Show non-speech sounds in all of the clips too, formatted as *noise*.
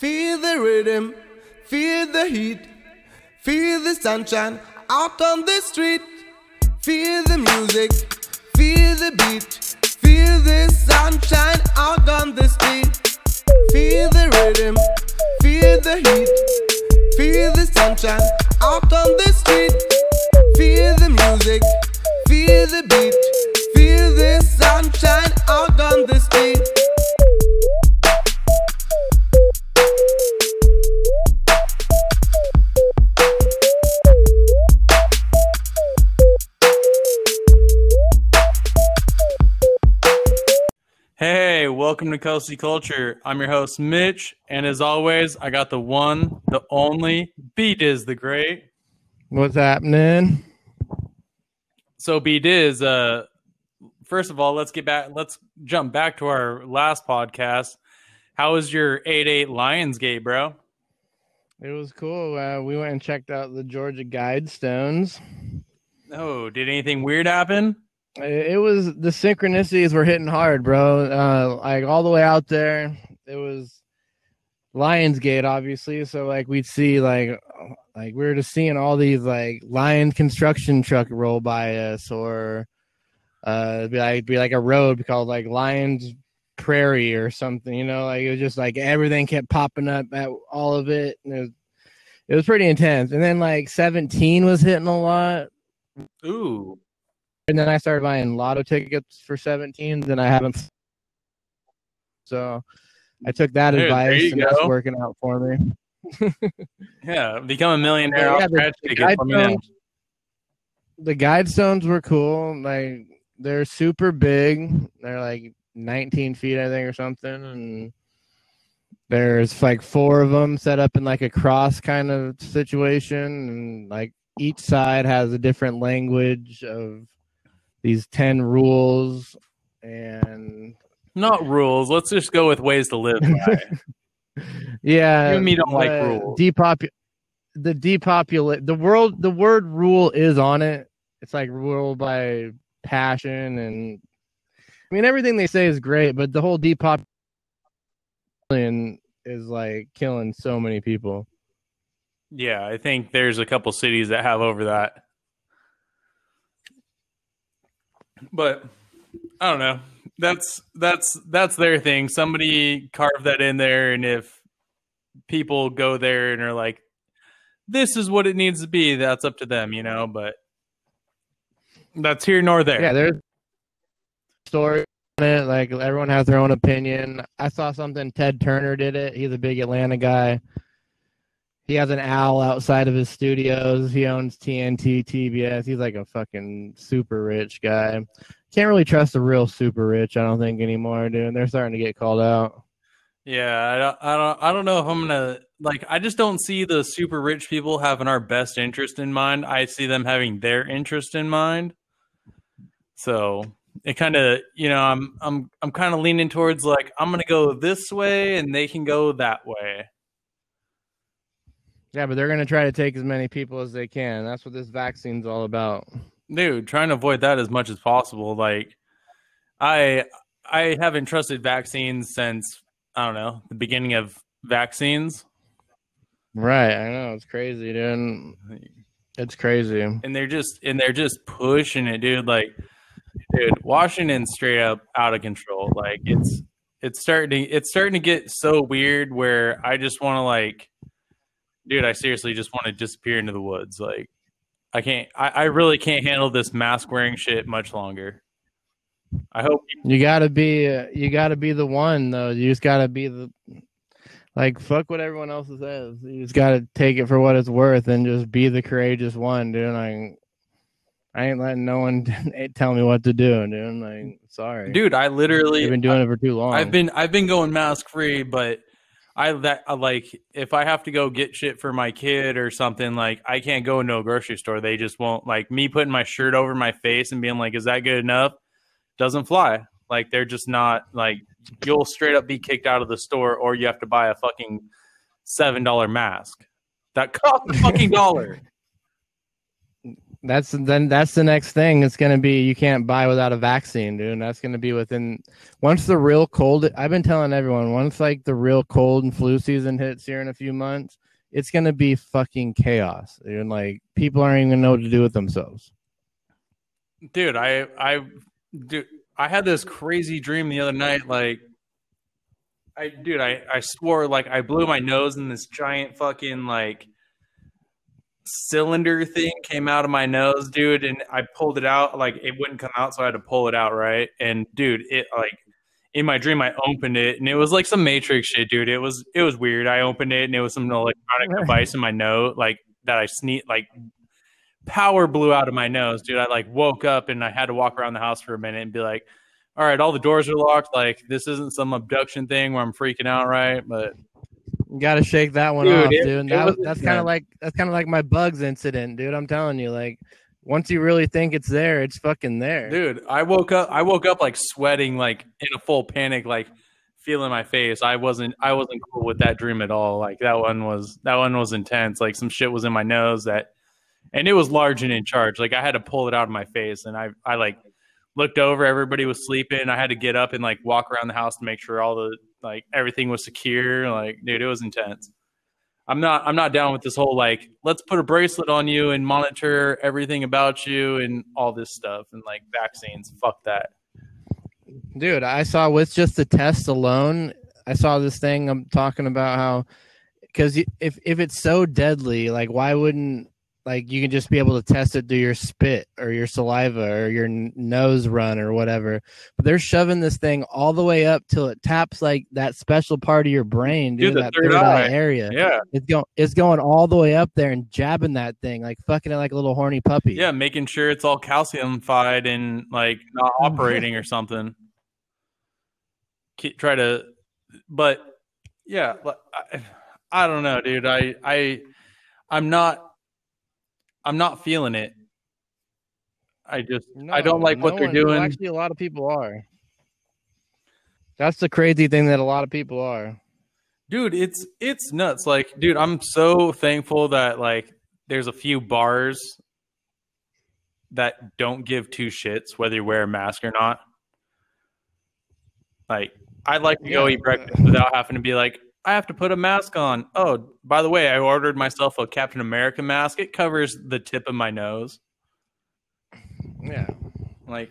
Feel the rhythm, feel the heat, feel the sunshine out on the street. Feel the music, feel the beat, feel the sunshine out on the street. Feel the rhythm, feel the heat, feel the sunshine out on the street. Feel the music, feel the beat, feel the sunshine out on the street. Welcome to Coasty Culture. I'm your host, Mitch, and as always, I got the one, the only, B Diz the Great. What's happening? So B Diz, uh, first of all, let's get back. Let's jump back to our last podcast. How was your eight eight Lionsgate, bro? It was cool. Uh, we went and checked out the Georgia Guidestones. Oh, did anything weird happen? It was the synchronicities were hitting hard, bro. Uh, like all the way out there, it was Lionsgate, obviously. So like we'd see like like we were just seeing all these like lion construction truck roll by us, or uh, be like be like a road called like Lions Prairie or something. You know, like it was just like everything kept popping up at all of it. And it was it was pretty intense. And then like 17 was hitting a lot. Ooh, and then I started buying lotto tickets for 17. Then I haven't. So I took that Dude, there advice, you and that's working out for me. *laughs* yeah, become a millionaire Yeah, off the- scratch the tickets. Let me know. Guidestones- The guidestones were cool. Like they're super big. They're like 19 feet, I think, or something. And there's like four of them set up in like a cross kind of situation, and like each side has a different language of these 10 rules and Not rules. Let's just go with ways to live. *laughs* Yeah, You me don't like rules. Depopu- the depopulate the world. The word "rule" is on it. It's like rule by passion, and I mean everything they say is great, but the whole depopulation is like killing so many people. yeah, I think there's a couple cities that have over that. But I don't know. That's that's that's their thing. Somebody carved that in there, and if people go there and are like, "This is what it needs to be," that's up to them, you know. But that's here nor there. Yeah, there's story on it. Like everyone has their own opinion. I saw something. Ted Turner did it. He's a big Atlanta guy. He has an owl outside of his studios. He owns TNT, TBS. He's like a fucking super rich guy. Can't really trust the real super rich. I don't think anymore, dude. They're starting to get called out. Yeah, I don't, I don't, I don't know if I'm gonna like. I just don't see the super rich people having our best interest in mind. I see them having their interest in mind. So it kind of, you know, I'm, I'm, I'm kind of leaning towards like I'm gonna go this way, and they can go that way. Yeah, but they're gonna try to take as many people as they can. That's what this vaccine's all about. Dude, trying to avoid that as much as possible. Like, I, I haven't trusted vaccines since I don't know the beginning of vaccines. Right. I know it's crazy, dude. It's crazy. and they're just and they're just pushing it, dude. Like, dude, Washington's straight up out of control. Like, it's it's starting to it's starting to get so weird where I just want to like, dude, I seriously just want to disappear into the woods. Like, I can't, I, I really can't handle this mask wearing shit much longer. I hope You gotta be, uh, you gotta be the one though. You just gotta be the, like, fuck what everyone else says. You just gotta take it for what it's worth and just be the courageous one, dude. I, I ain't letting no one *laughs* tell me what to do, dude. I'm like, sorry, dude, I literally You've been doing it for too long. I've been I've been going mask free, but I that I like if I have to go get shit for my kid or something, like I can't go into a grocery store. They just won't like me putting my shirt over my face and being like, "Is that good enough?" Doesn't fly. Like they're just not like you'll straight up be kicked out of the store, or you have to buy a fucking seven dollar mask that costs a fucking dollar. *laughs* That's then that's the next thing. It's gonna be you can't buy without a vaccine, dude. And that's gonna be within once the real cold. I've been telling everyone once like the real cold and flu season hits here in a few months, it's gonna be fucking chaos. And Like people aren't even know what to do with themselves. dude i i dude i had this crazy dream the other night like i dude i i swore like i blew my nose in this giant fucking like cylinder thing came out of my nose dude and i pulled it out like it wouldn't come out so i had to pull it out right and dude it like in my dream i opened it and it was like some matrix shit dude it was it was weird i opened it and it was some electronic *laughs* device in my nose like that i sneezed like power blew out of my nose, dude. I like woke up and I had to walk around the house for a minute and be like, all right, all the doors are locked. Like this isn't some abduction thing where I'm freaking out, right? But You gotta shake that one Dude, off, it- dude. It that, that's kind of like that's kind of like my bugs incident, dude. I'm telling you, like once you really think it's there, it's fucking there. dude, I woke up I woke up like sweating, like in a full panic, like feeling my face. I wasn't I wasn't cool with that dream at all. Like that one was that one was intense. Like some shit was in my nose that and it was large and in charge. Like I had to pull it out of my face and I I like looked over, everybody was sleeping. I had to get up and like walk around the house to make sure all the like everything was secure. Like, dude, it was intense. I'm not I'm not down with this whole like let's put a bracelet on you and monitor everything about you and all this stuff and like vaccines. Fuck that. dude i saw with just the test alone i saw this thing i'm talking about how because if if it's so deadly like why wouldn't like you can just be able to test it through your spit or your saliva or your n- nose run or whatever but they're shoving this thing all the way up till it taps like that special part of your brain dude, that third third, eye. eye. area Yeah. it's going it's going all the way up there and jabbing that thing like fucking it like a little horny puppy Yeah, making sure it's all calciumified and like not mm-hmm. operating or something. Try to, but yeah, I, I don't know, dude. I I I'm not I'm not feeling it. I just I don't No, like what they're one- well, doing. Actually, a lot of people are. That's the crazy thing that a lot of people are. dude it's it's nuts like dude i'm so thankful that like there's a few bars that don't give two shits whether you wear a mask or not like i'd like to go eat breakfast without having to be like i have to put a mask on oh by the way i ordered myself a captain america mask it covers the tip of my nose Yeah, like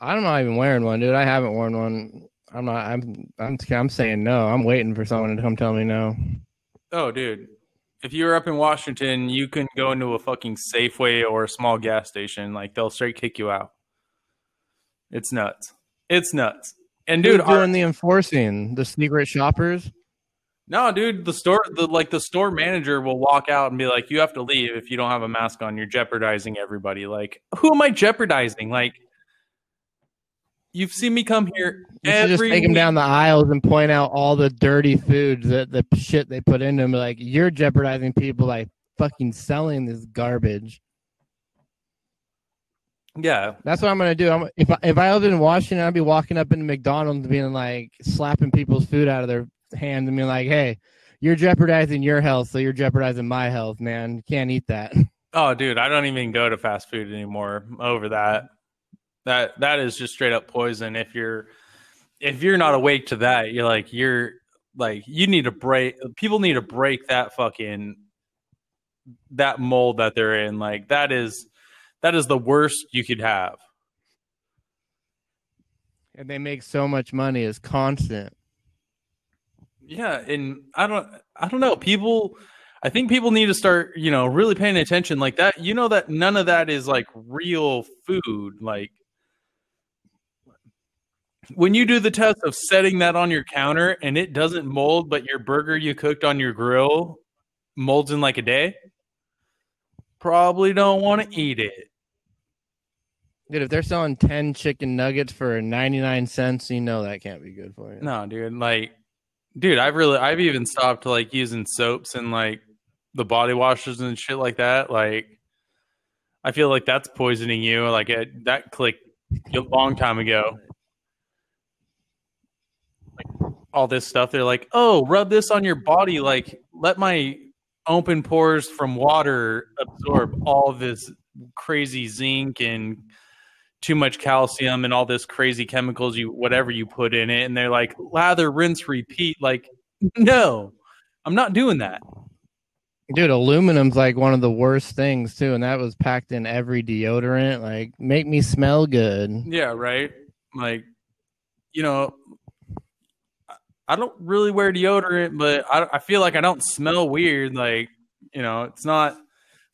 I'm not even wearing one, dude. I haven't worn one. I'm not. I'm. I'm. I'm saying no. I'm waiting for someone to come tell me no. oh dude if you're up in washington you can go into a fucking safeway or a small gas station like they'll straight kick you out it's nuts it's nuts and Dude, dude our- the enforcing the secret shoppers. No dude the store the like the store manager will walk out and be like you have to leave if you don't have a mask on you're jeopardizing everybody like who am i jeopardizing like you've seen me come here You should just take them down the aisles and point out all the dirty foods that the shit they put in them. Like you're jeopardizing people by fucking selling this garbage. yeah That's what I'm gonna do. I'm, if I, if I lived in Washington, I'd be walking up into McDonald's being like slapping people's food out of their hands and being like, "Hey, you're jeopardizing your health, so you're jeopardizing my health, man. You can't eat that." *laughs* Oh, dude, I don't even go to fast food anymore over that. That that is just straight up poison. If you're if you're not awake to that, you're like you're like you need to break. People need to break that fucking that mold that they're in. Like that is that is the worst you could have. and they make so much money. It's constant. Yeah, and I don't I don't know. People I think people need to start, you know, really paying attention like that. You know that none of that is like real food. Like when you do the test of setting that on your counter and it doesn't mold, but your burger you cooked on your grill molds in like a day, probably don't want to eat it. Dude, if they're selling ten chicken nuggets for ninety nine cents, you know that can't be good for you. No, dude. Like, dude, I've really, I've even stopped like using soaps and like the body washes and shit like that. Like, I feel like that's poisoning you. Like, it, that clicked a long time ago. Like, all this stuff. They're like, oh, rub this on your body. Like, let my open pores from water absorb all this crazy zinc and too much calcium and all this crazy chemicals you whatever you put in it and they're like lather rinse repeat like no i'm not doing that Dude, aluminum's like one of the worst things too, and that was packed in every deodorant. Like, make me smell good. yeah right like you know i don't really wear deodorant but i, I feel like i don't smell weird like you know it's not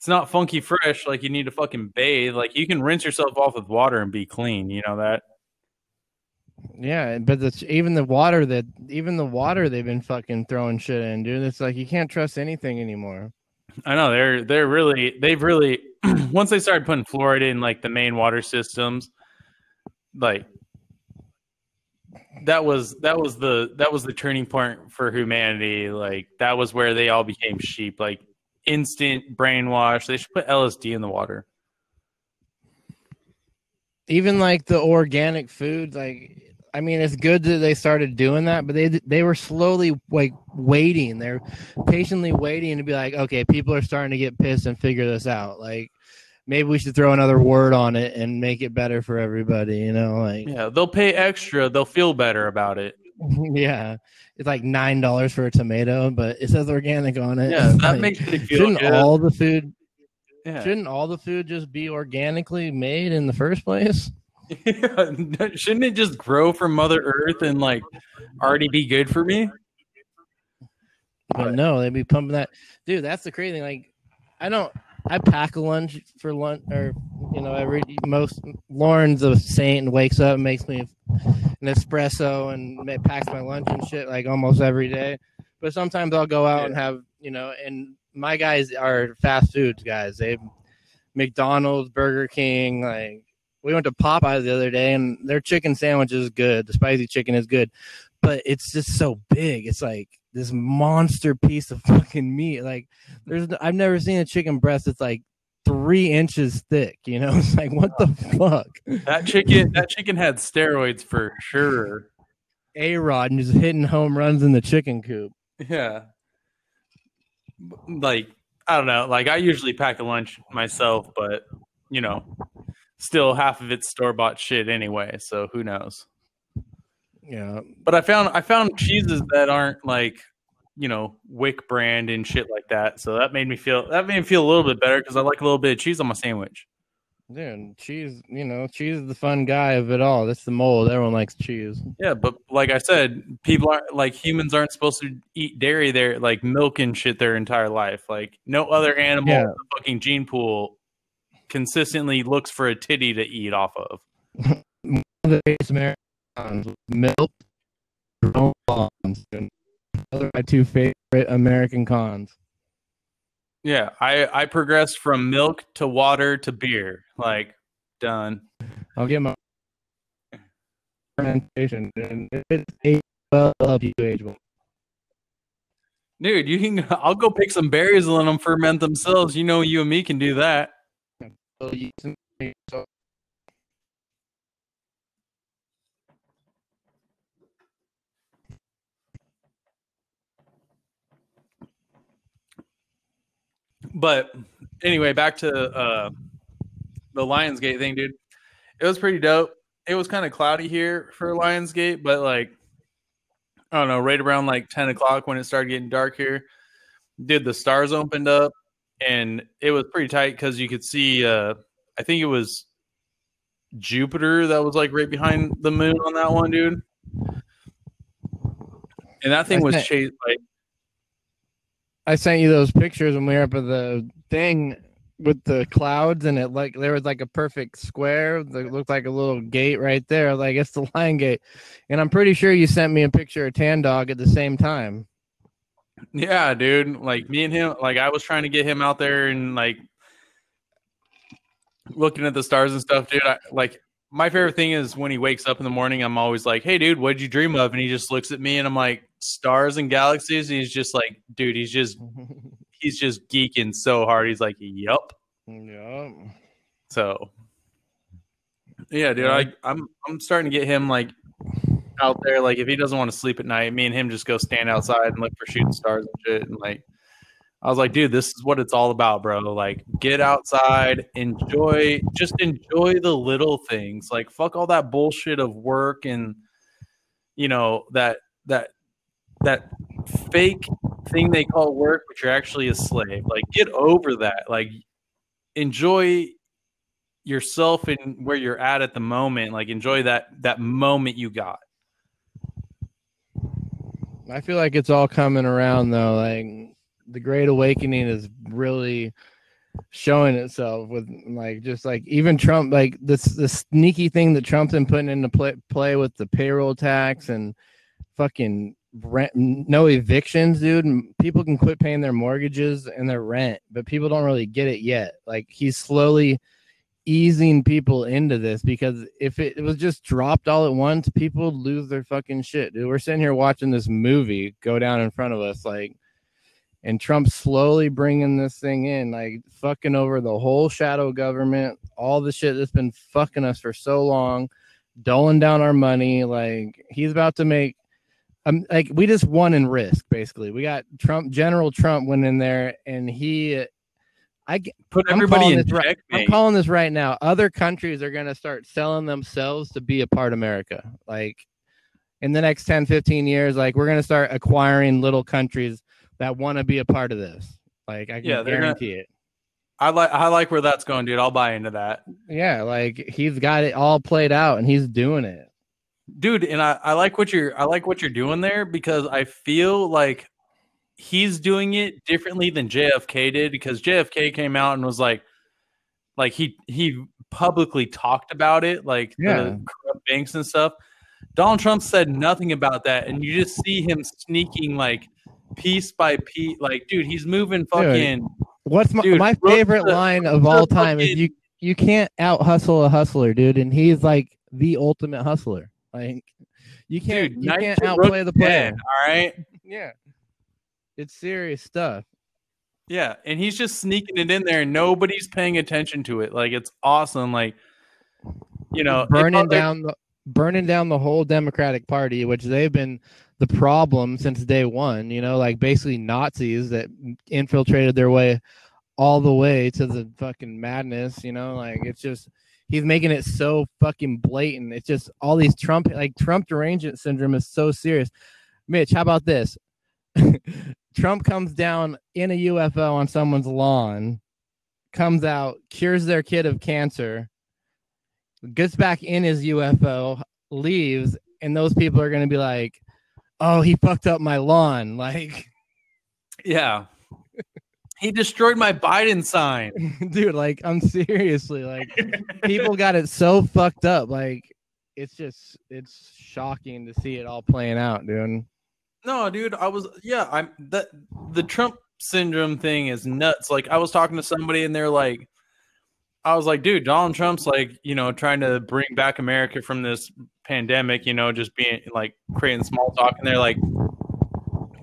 it's not funky fresh like you need to fucking bathe like you can rinse yourself off with water and be clean you know that Yeah, but the, even the water that even the water they've been fucking throwing shit in, dude. It's like you can't trust anything anymore. I know they're they're really they've really *clears throat* once they started putting fluoride in like the main water systems, like that was that was the that was the turning point for humanity. Like that was where they all became sheep. Like instant brainwash. They should put LSD in the water. Even like the organic foods, like I mean, it's good that they started doing that, but they they were slowly like waiting. They're patiently waiting to be like, okay, people are starting to get pissed and figure this out. Like maybe we should throw another word on it and make it better for everybody. You know, like Yeah, they'll pay extra. They'll feel better about it. *laughs* yeah, it's like nine dollars for a tomato, but it says organic on it. Yeah, that *laughs* Like, makes me feel shouldn't good. all the food yeah. shouldn't all the food just be organically made in the first place? Yeah. *laughs* *laughs* Shouldn't it just grow from Mother Earth and like already be good for me? But no, they'd be pumping that. Dude, that's the crazy thing. Like, I don't. I pack a lunch for lunch, or you know, every most Lauren's a saint and wakes up and makes me an espresso and ma- packs my lunch and shit like almost every day. But sometimes I'll go out and have you know, and my guys are fast foods guys. They McDonald's, Burger King, like we went to Popeyes the other day and their chicken sandwich is good. The spicy chicken is good, but it's just so big. It's like this monster piece of *laughs* fucking meat. Like there's, I've never seen a chicken breast that's like three inches thick. You know, *laughs* it's like what the *laughs* fuck. That chicken that chicken had steroids for sure. A Rod and just hitting home runs in the chicken coop. Yeah. Like I don't know. Like I usually pack a lunch myself, but you know, still half of it's store bought shit anyway. So who knows? Yeah, But I found I found cheeses that aren't like you know Wick brand and shit like that. So that made me feel that made me feel a little bit better because I like a little bit of cheese on my sandwich. dude, cheese. You know, cheese is the fun guy of it all. That's the mold. Everyone likes cheese. Yeah, but like I said, people aren't like humans aren't supposed to eat dairy their like milk and shit their entire life. Like no other animal Yeah. in the fucking gene pool consistently looks for a titty to eat off of. *laughs* the Americans milk Jerome Bonds. dude. Those are my two favorite American cons. Yeah, I I progressed from milk to water to beer. Like done. I'll get my fermentation. And if it's age well, you age well. Dude, you can I'll go pick some berries and let them ferment themselves. You know you and me can do that. So But anyway, back to uh the Lionsgate thing, dude. It was pretty dope. It was kind of cloudy here for Lionsgate, but like I don't know, right around like 10 o'clock when it started getting dark here, did the stars opened up and it was pretty tight because you could see uh I think it was Jupiter that was like right behind the moon on that one, dude. And that thing was chased like I sent you those pictures when we were up at the thing with the clouds, and it like there was like a perfect square that looked like a little gate right there. Like it's the *laughs* Lion Gate, and I'm pretty sure you sent me a picture of Tan Dog at the same time. Yeah, dude. Like me and him, like I was trying to get him out there and like looking at the stars and stuff, dude. I, like my favorite thing is when he wakes up in the morning, I'm always like, "Hey, dude, what'd you dream of?" And he just looks at me and I'm like, "Stars and galaxies." And he's just like, "Dude, he's just *laughs* he's just geeking so hard." He's like, "Yup." yeah. So yeah, dude, I I'm I'm starting to get him like out there. Like if he doesn't want to sleep at night, me and him just go stand outside and look for shooting stars and shit. And like I was like, dude, this is what it's all about, bro. Like, get outside, enjoy, just enjoy the little things. Like, fuck all that bullshit of work and you know that that that fake thing they call work, but you're actually a slave. Like, get over that. Like, enjoy yourself and where you're at at the moment. Like, enjoy that that moment you got. I feel like it's all coming around though. Like the Great Awakening is really showing itself with like just like even Trump like this the sneaky thing that Trump's been putting into play, play with the payroll tax and fucking rent no evictions dude. People can quit paying their mortgages and their rent but people don't really get it yet. Like he's slowly easing people into this because if it, it was just dropped all at once people lose their fucking shit dude. We're sitting here watching this movie go down in front of us like and Trump slowly bringing this thing in, like fucking over the whole shadow government, all the shit that's been fucking us for so long, doling down our money. Like he's about to make, um, like we just won in risk. Basically, we got Trump, General Trump went in there, and he, I put everybody in this right, I'm calling this right now. Other countries are gonna start selling themselves to be a part of America. Like in the next 10, 15 years, like we're gonna start acquiring little countries that want to be a part of this. Like I can yeah, guarantee gonna, it. I like I like where that's going, dude. I'll buy into that. Yeah, like he's got it all played out and he's doing it. Dude, and I, I like what you're I like what you're doing there because I feel like he's doing it differently than JFK did because JFK came out and was like like he he publicly talked about it, like yeah. the banks and stuff. Donald Trump said nothing about that, and you just see him sneaking like piece by piece. Like, dude, he's moving fucking. Dude, what's my, dude, my favorite the, line of all time fucking, is you you can't out hustle a hustler, dude, and he's like the ultimate hustler. Like, you can't dude, you can't outplay the player. all right. Yeah, it's serious stuff. Yeah, and he's just sneaking it in there, and nobody's paying attention to it. Like, it's awesome. Like, you know, burning down the burning down the whole Democratic Party, which they've been the problem since day one. You know, like basically Nazis that infiltrated their way all the way to the fucking madness. You know, like it's just he's making it so fucking blatant. It's just all these Trump like Trump derangement syndrome is so serious. Mitch, how about this? *laughs* Trump comes down in a UFO on someone's lawn, comes out, cures their kid of cancer, gets back in his UFO, leaves, and those people are going to be like, oh, he fucked up my lawn. Like, *laughs* yeah. he destroyed my Biden sign. Dude, like, I'm seriously like, people got it so fucked up. Like, it's just, it's shocking to see it all playing out, dude. No, dude, I was, yeah, I'm that the Trump syndrome thing is nuts. Like, I was talking to somebody and they're like, I was like, dude, Donald Trump's like, you know, trying to bring back America from this pandemic, you know, just being like creating small talk. And they're like,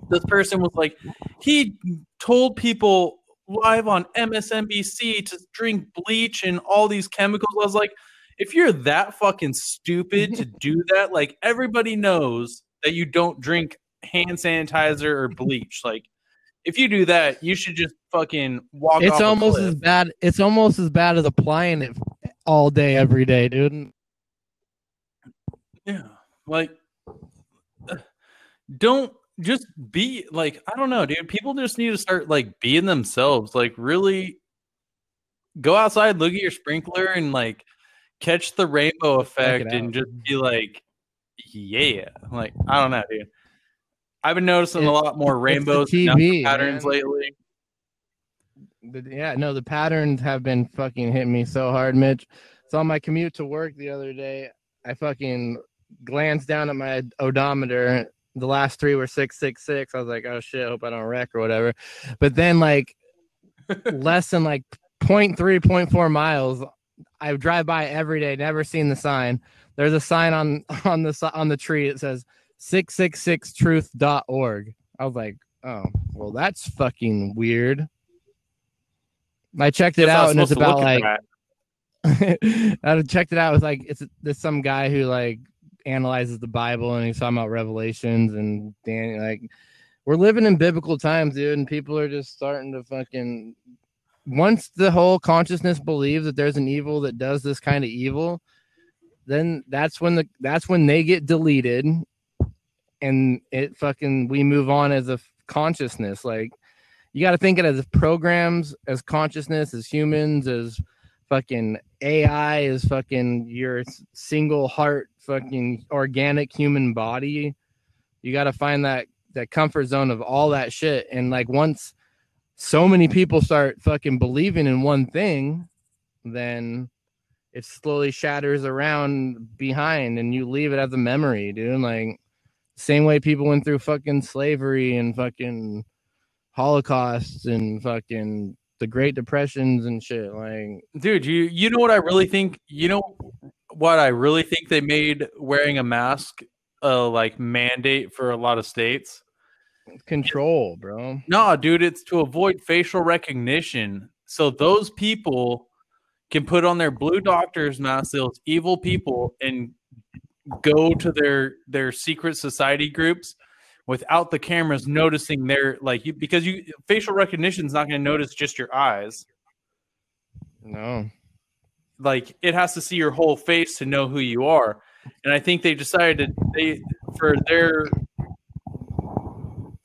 this person was like, he told people live on MSNBC to drink bleach and all these chemicals. I was like, if you're that fucking stupid to do *laughs* that, like everybody knows that you don't drink hand sanitizer or bleach. Like, if you do that, you should just fucking walk. It's almost as bad. It's almost as bad as applying it all day, every day, dude. Yeah, like uh, don't just be like I don't know, dude. People just need to start like being themselves. Like really go outside, look at your sprinkler, and like catch the rainbow effect, and just be like, yeah. Like I don't know, dude. I've been noticing a lot more rainbows TV, patterns man. lately. The, yeah, no, the patterns have been fucking hitting me so hard, Mitch. So on my commute to work the other day, I fucking glanced down at my odometer. The last three were six six six. I was like, oh shit, hope I don't wreck or whatever. But then like *laughs* less than like 0. 0.3, 0.4 miles, I drive by every day, never seen the sign. There's a sign on *laughs* on the on the tree. It says 666truth.org. I was like, oh, well, that's fucking weird. I checked it out and it's about like *laughs* I checked it out. It's like it's there's some guy who like analyzes the Bible and he's talking about Revelations and Dan like we're living in biblical times, dude, and people are just starting to fucking once the whole consciousness believes that there's an evil that does this kind of evil, then that's when the that's when they get deleted and it fucking we move on as a consciousness. Like you got to think it as programs as consciousness as humans as fucking ai as fucking your single heart fucking organic human body you got to find that that comfort zone of all that shit. And like once so many people start fucking believing in one thing then it slowly shatters around behind and you leave it as a memory dude. Like same way people went through fucking slavery and fucking holocausts and fucking the great depressions and shit like dude you you know what i really think? You know what i really think they made wearing a mask a like mandate for a lot of states control bro. No dude it's to avoid facial recognition. So those people can put on their blue doctors mask those evil people and go to their their secret society groups without the cameras noticing their like you because you facial recognition is not going to notice just your eyes. No like it has to see your whole face to know who you are. And i think they decided to, they for their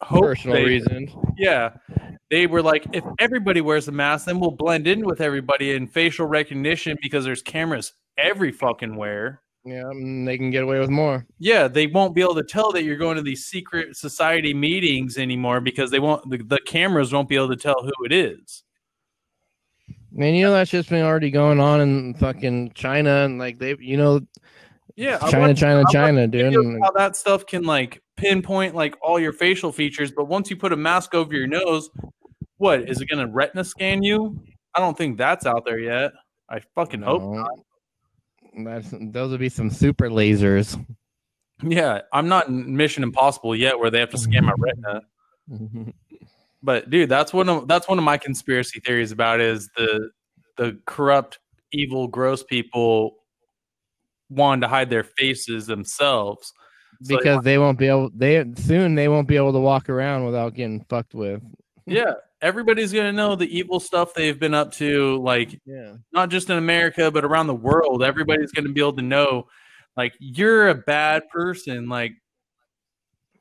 personal they- reasons. yeah they were like if everybody wears a mask then we'll blend in with everybody in facial recognition because there's cameras every fucking where. Yeah mm, they can get away with more. Yeah they won't be able to tell that you're going to these secret society meetings anymore because they won't the, the cameras won't be able to tell who it is man you know that shit's been already going on in fucking china and like they you know yeah china watched- china china dude how that stuff can like pinpoint like all your facial features, but once you put a mask over your nose, what is it going to retina scan you? I don't think that's out there yet. I fucking hope. No. That's those would be some super lasers. Yeah, I'm not in Mission Impossible yet, where they have to scan my retina. *laughs* But dude, that's one of that's one of my conspiracy theories about is the the corrupt, evil, gross people wanting to hide their faces themselves. So they because they won't be able they soon they won't be able to walk around without getting fucked with. yeah everybody's gonna know the evil stuff they've been up to like Yeah. not just in america but around the world everybody's gonna be able to know like you're a bad person like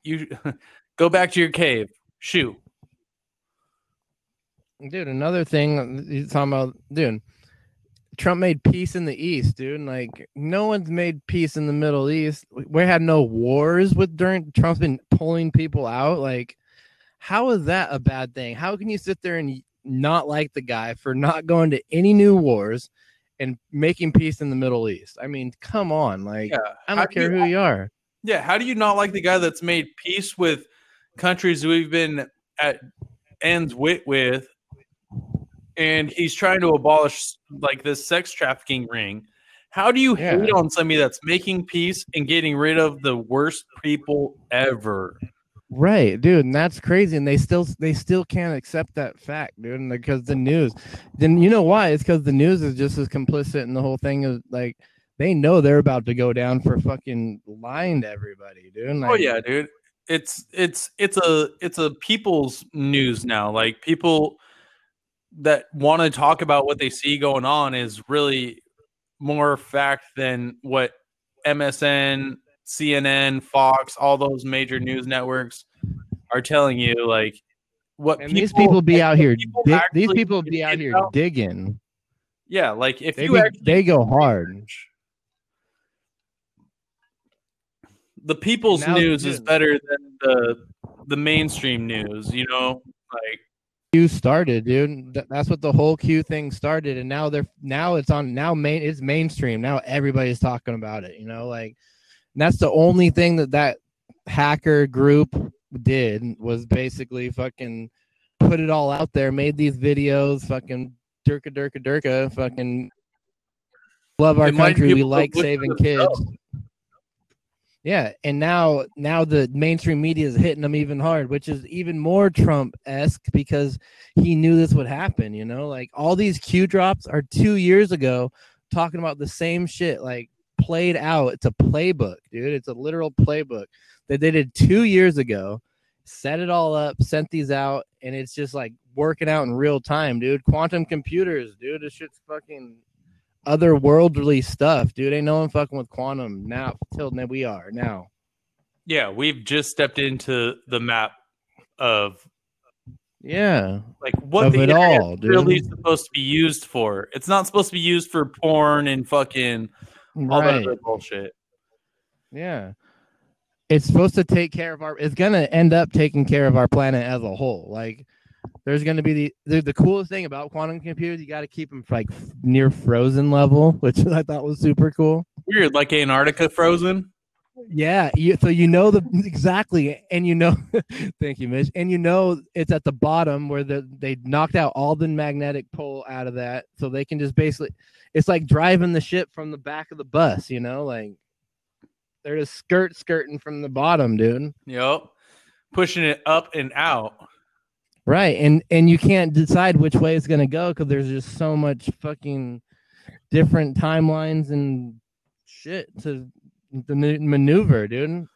you *laughs* go back to your cave shoot Dude, another thing you're talking about, dude. Trump made peace in the East, dude. and, Like no one's made peace in the Middle East. We- had no wars with during Trump's been pulling people out. Like, how is that a bad thing? How can you sit there and not like the guy for not going to any new wars and making peace in the Middle East? I mean, come on. Like, yeah I don't do you- care who you are. yeah how do you not like the guy that's made peace with countries we've been at ends wit with and he's trying to abolish like this sex trafficking ring how do you Yeah. hate on somebody that's making peace and getting rid of the worst people ever Right, dude, and that's crazy. And they still they still can't accept that fact, dude. and Because the news, then you know why? It's because the news is just as complicit in the whole thing. Is like they know they're about to go down for fucking lying to everybody, dude. and, oh yeah dude it's it's it's a it's a people's news now like people that want to talk about what they see going on is really more fact than what msn cnn fox all those major news networks are telling you like what And these people be out here. people Dig, these people be out here digging. yeah like if They you be, actually they go hard. the people's Now- news is better than the the mainstream news you know like Q started, dude. That's what the whole Q thing started, and now they're now it's on now main it's mainstream. Now everybody's talking about it. You know, like and that's the only thing that that hacker group did was basically fucking put it all out there, made these videos, fucking durka durka durka, fucking love our country. We like saving kids. themselves. Yeah, and now now the mainstream media is hitting them even hard, which is even more Trump esque because he knew this would happen. You know, like all these Q drops are two years ago talking about the same shit, like played out. It's a playbook, dude. It's a literal playbook that they did two years ago, set it all up, sent these out, and it's just like working out in real time, dude. Quantum computers, dude. This shit's fucking otherworldly stuff, dude. Ain't no one fucking with quantum now till now we are now. Yeah, we've just stepped into the map of Yeah. like what Of the it all, dude. really supposed to be used for. It's not supposed to be used for porn and fucking all that other bullshit. Yeah. It's supposed to take care of our it's gonna end up taking care of our planet as a whole. Like there's gonna be the the, the coolest thing about quantum computers, you gotta keep them like near frozen level, *laughs* which I thought was super cool. Weird, like Antarctica frozen. Yeah, you, so you know the exactly, and you know, *laughs* thank you, Mitch, and you know it's at the bottom where the they knocked out all the magnetic pole out of that, so they can just basically, it's like driving the ship from the back of the bus, you know, like they're just skirt skirting from the bottom, dude. Yep. Pushing it up and out. Right, and and you can't decide which way it's gonna go because there's just so much fucking different timelines and shit to the maneuver, dude.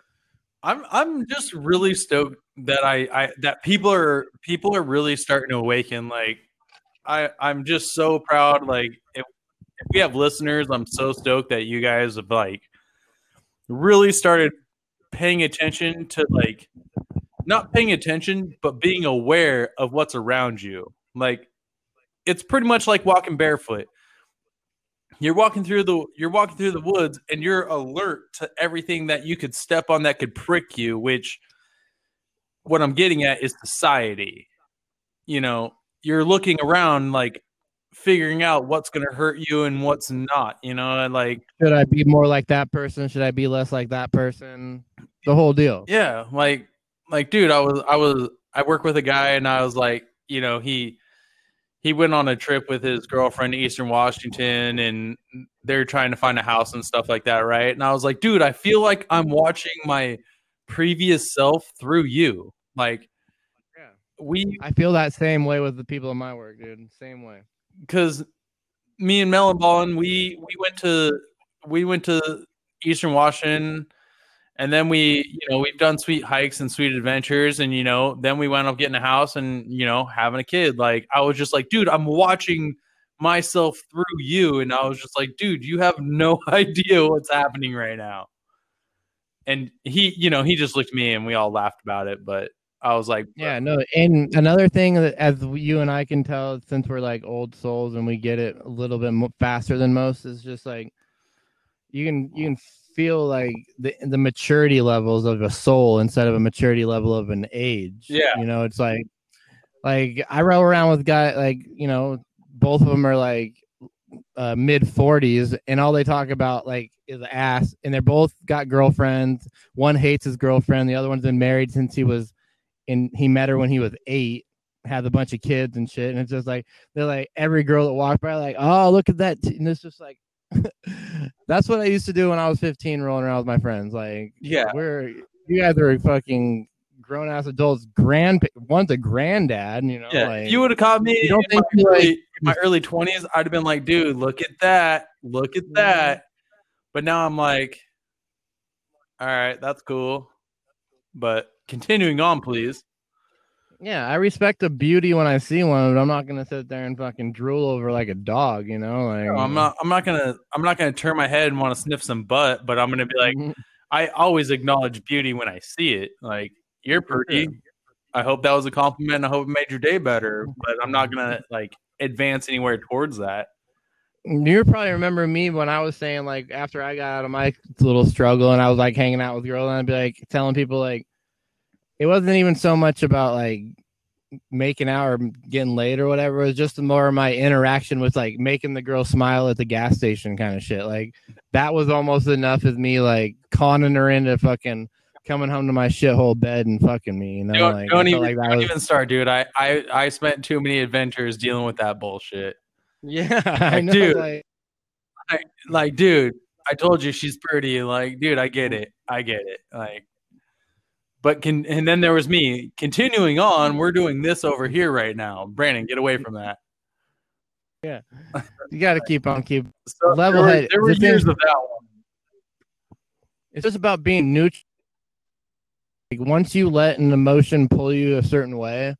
I'm I'm just really stoked that I, I that people are people are really starting to awaken. Like I I'm just so proud. Like if, if we have listeners, I'm so stoked that you guys have like really started paying attention to like not paying attention, but being aware of what's around you. Like it's pretty much like walking barefoot. You're walking through the you're walking through the woods and you're alert to everything that you could step on that could prick you, which what I'm getting at is society. You know, you're looking around like figuring out what's going to hurt you and what's not, you know, and like Should I be more like that person? Should I be less like that person? The whole deal. Yeah, like like dude, I was I was I work with a guy and I was like, you know, he he went on a trip with his girlfriend to Eastern Washington and they're trying to find a house and stuff like that, right? And I was like, dude, I feel like I'm watching my previous self through you. Like Yeah. we I feel that same way with the people in my work, dude. Same way. because me and Melon Ballin, we we went to we went to Eastern Washington, and then we you know we've done sweet hikes and sweet adventures, and you know then we wound up getting a house and you know having a kid. Like I was just like, dude, I'm watching myself through you, and I was just like, dude, you have *laughs* no *laughs* idea what's happening right now. And he, you know, he just looked at me and we all laughed about it, but I was like, Yeah, no. And another thing that, as you and I can tell, since we're like old souls and we get it a little bit faster than most, is just like you can you can feel like the the maturity levels of a soul instead of a maturity level of an age. Yeah. you know, it's like like I roll around with guy like you know both of them are like uh, mid 40s and all they talk about like is ass and they're both got girlfriends one hates his girlfriend the other one's been married since he was and he met her when he was eight had a bunch of kids and shit and it's just like they're like every girl that walked by like oh look at that t-. and it's just like *laughs* that's what i used to do when i was 15 rolling around with my friends like yeah, we're you guys are fucking grown ass adults grand one's a granddad you know yeah. like if you would have caught me you don't in, my think like- early, in my early 20s, I'd have been like, dude, look at that. Look at that. But now I'm like, all right, that's cool. But continuing on, please. Yeah, I respect the beauty when I see one, but I'm not gonna sit there and fucking drool over like a dog, you know? Like No, I'm uh not I'm not gonna I'm not gonna turn my head and want to sniff some butt, but I'm gonna be like. *laughs* I always acknowledge beauty when I see it. Like, you're pretty. I hope that was a compliment. I hope it made your day better, but I'm not gonna like advance anywhere towards that. You probably remember me when I was saying like after I got out of my little struggle and I was like hanging out with girls and I'd be like telling people like it wasn't even so much about like making out or getting laid or whatever. It was just more of my interaction with like making the girl smile at the gas station kind of shit. Like that was almost enough as me like conning her into fucking coming home to my shithole bed and fucking me. You know, Don't, like, I don't even like don't was- even start, dude. I, I I spent too many adventures dealing with that bullshit. Yeah, *laughs* I know. dude. Like, Like, dude, I told you she's pretty. Like, dude, I get it. I get it. Like, but can and then there was me continuing on. We're doing this over here right now. Brandon, get away from that. Yeah, you got to keep on keep. So Level there were, there were years of that one. It's just about being neutral. like once you let an emotion pull you a certain way,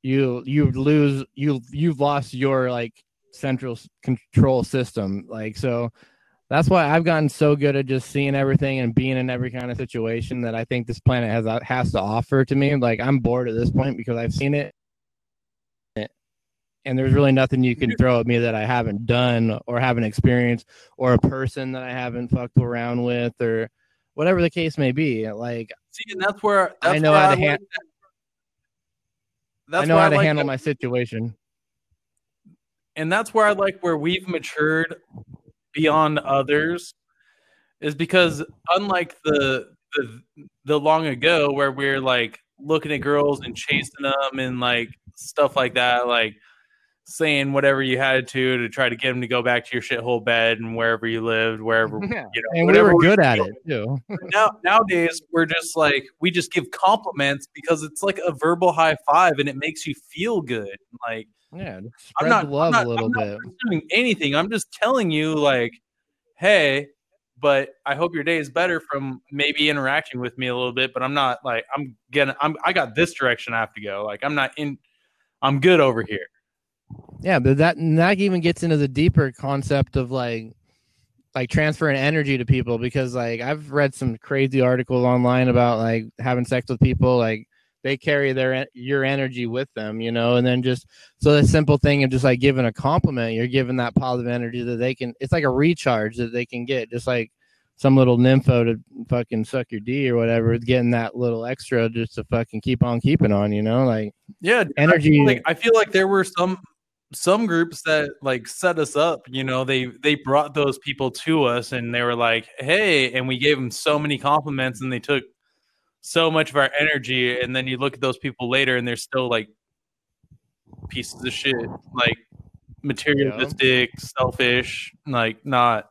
you you lose you you've lost your like central control system. Like so that's why I've gotten so good at just seeing everything and being in every kind of situation that I think this planet has uh, has to offer to me. Like I'm bored at this point because I've seen it and there's really nothing you can throw at me that I haven't done or haven't experienced or a person that I haven't fucked around with or whatever the case may be. Like See, and that's where that's I know how to like han- That's I know how to like handle that- my situation. and that's where I like where we've matured beyond others is because unlike the the the long ago where we're like looking at girls and chasing them and like stuff like that, like saying whatever you had to to try to get them to go back to your shithole bed and wherever you lived, wherever *laughs* Yeah. you know, And we were good at it too. now nowadays we're just like we just give compliments because it's like a verbal high five and it makes you feel good. Like Yeah, I'm spread not the love I'm not, a little I'm bit. pursuing anything. I'm just telling you, like, hey, but I hope your day is better from maybe interacting with me a little bit. But I'm not like I'm getting. I'm I got this direction I have to go. Like I'm not in. I'm good over here. Yeah, but that and that even gets into the deeper concept of like like transferring energy to people because like I've read some crazy articles online about like having sex with people like they carry their your energy with them, you know, and then just so the simple thing of just like giving a compliment, you're giving that positive energy that they can. It's like a recharge that they can get, just like some little nympho to fucking suck your D or whatever, getting that little extra just to fucking keep on keeping on, you know, like Yeah, I energy. feel like I feel like there were some some groups that like set us up. You know, they they brought those people to us, and they were like, "Hey," and we gave them so many compliments, and they took so much of our energy. And then you look at those people later, and they're still like pieces of shit, like materialistic, selfish, like not.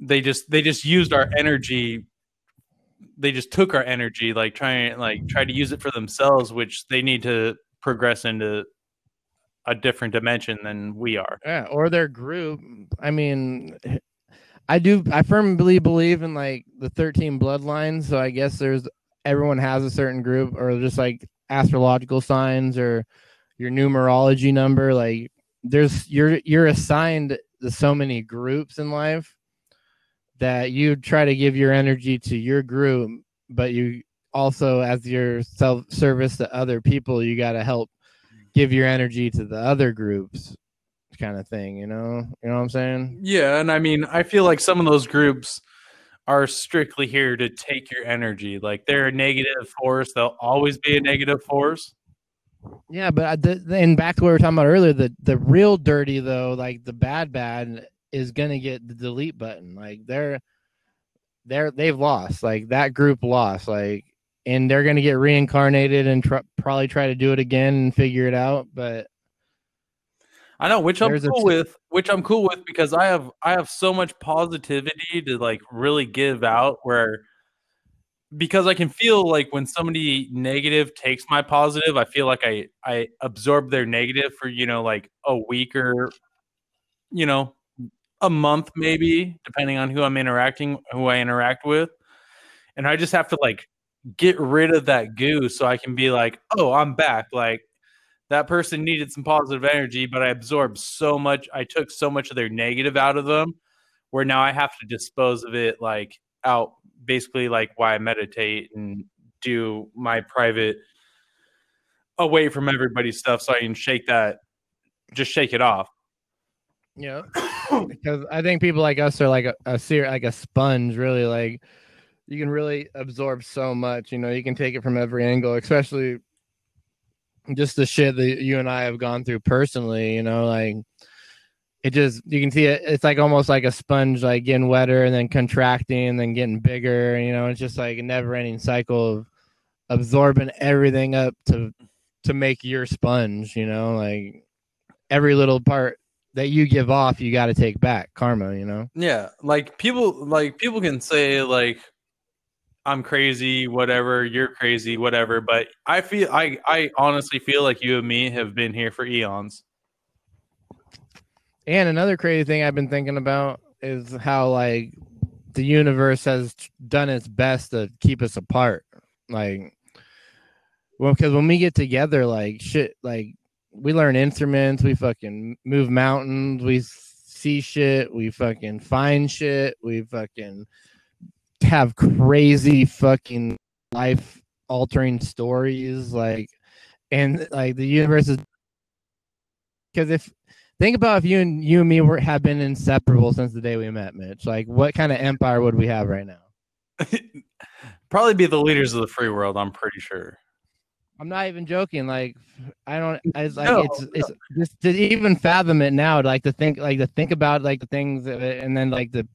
They just they just used our energy they just took our energy like trying like try to use it for themselves which they need to progress into a different dimension than we are Yeah, or their group. I mean, I do. I firmly believe in like the thirteen bloodlines. So I guess there's everyone has a certain group, or just like astrological signs, or your numerology number. Like there's you're you're assigned to so many groups in life that you try to give your energy to your group, but you also, as your self service to other people, you got to help give your energy to the other groups kind of thing you know? You know what i'm saying? Yeah and i mean i feel like some of those groups are strictly here to take your energy. Like they're a negative force. They'll always be a negative force. Yeah but I, the, and back to what we were talking about earlier the the real dirty though like the bad bad is gonna get the delete button. Like they're they're they've lost. Like that group lost. Like and they're gonna get reincarnated and tr- probably try to do it again and figure it out but I know, which I'm cool t- with, which I'm cool with because I have I have so much positivity to like really give out where because I can feel like when somebody negative takes my positive, I feel like I I absorb their negative for, you know, like a week or you know, a month maybe, depending on who I'm interacting who I interact with. And I just have to like get rid of that goo so I can be like, "Oh, I'm back." Like that person needed some positive energy, but I absorbed so much. I took so much of their negative out of them, where now I have to dispose of it like out, basically like why I meditate and do my private away from everybody's stuff, so I can shake that, just shake it off. Yeah, because I think people like us are like a, a like a sponge, really. Like you can really absorb so much. You know, you can take it from every angle, especially just the shit that you and I have gone through personally. You know, like it just you can see it. It's like almost like a sponge, like getting wetter and then contracting and then getting bigger. You know, it's just like a never-ending cycle of absorbing everything up to to make your sponge. You know, like every little part that you give off, you got to take back karma. You know. Yeah, like people like people can say like I'm crazy, whatever, you're crazy, whatever, but I feel I I honestly feel like you and me have been here for eons. And another crazy thing I've been thinking about is how like the universe has done its best to keep us apart. Like, well, because when we get together, like shit, like we learn instruments, we fucking move mountains, we see shit, we fucking find shit, we fucking have crazy fucking life altering stories, like, and like the universe is because if think about if you and you and me were have been inseparable since the day we met, Mitch. Like, what kind of empire would we have right now? *laughs* Probably be the leaders of the free world. I'm pretty sure. I'm not even joking. Like, I don't. I was like, No, it's it's just to even fathom it now. Like to think, like to think about like the things, of it, and then like the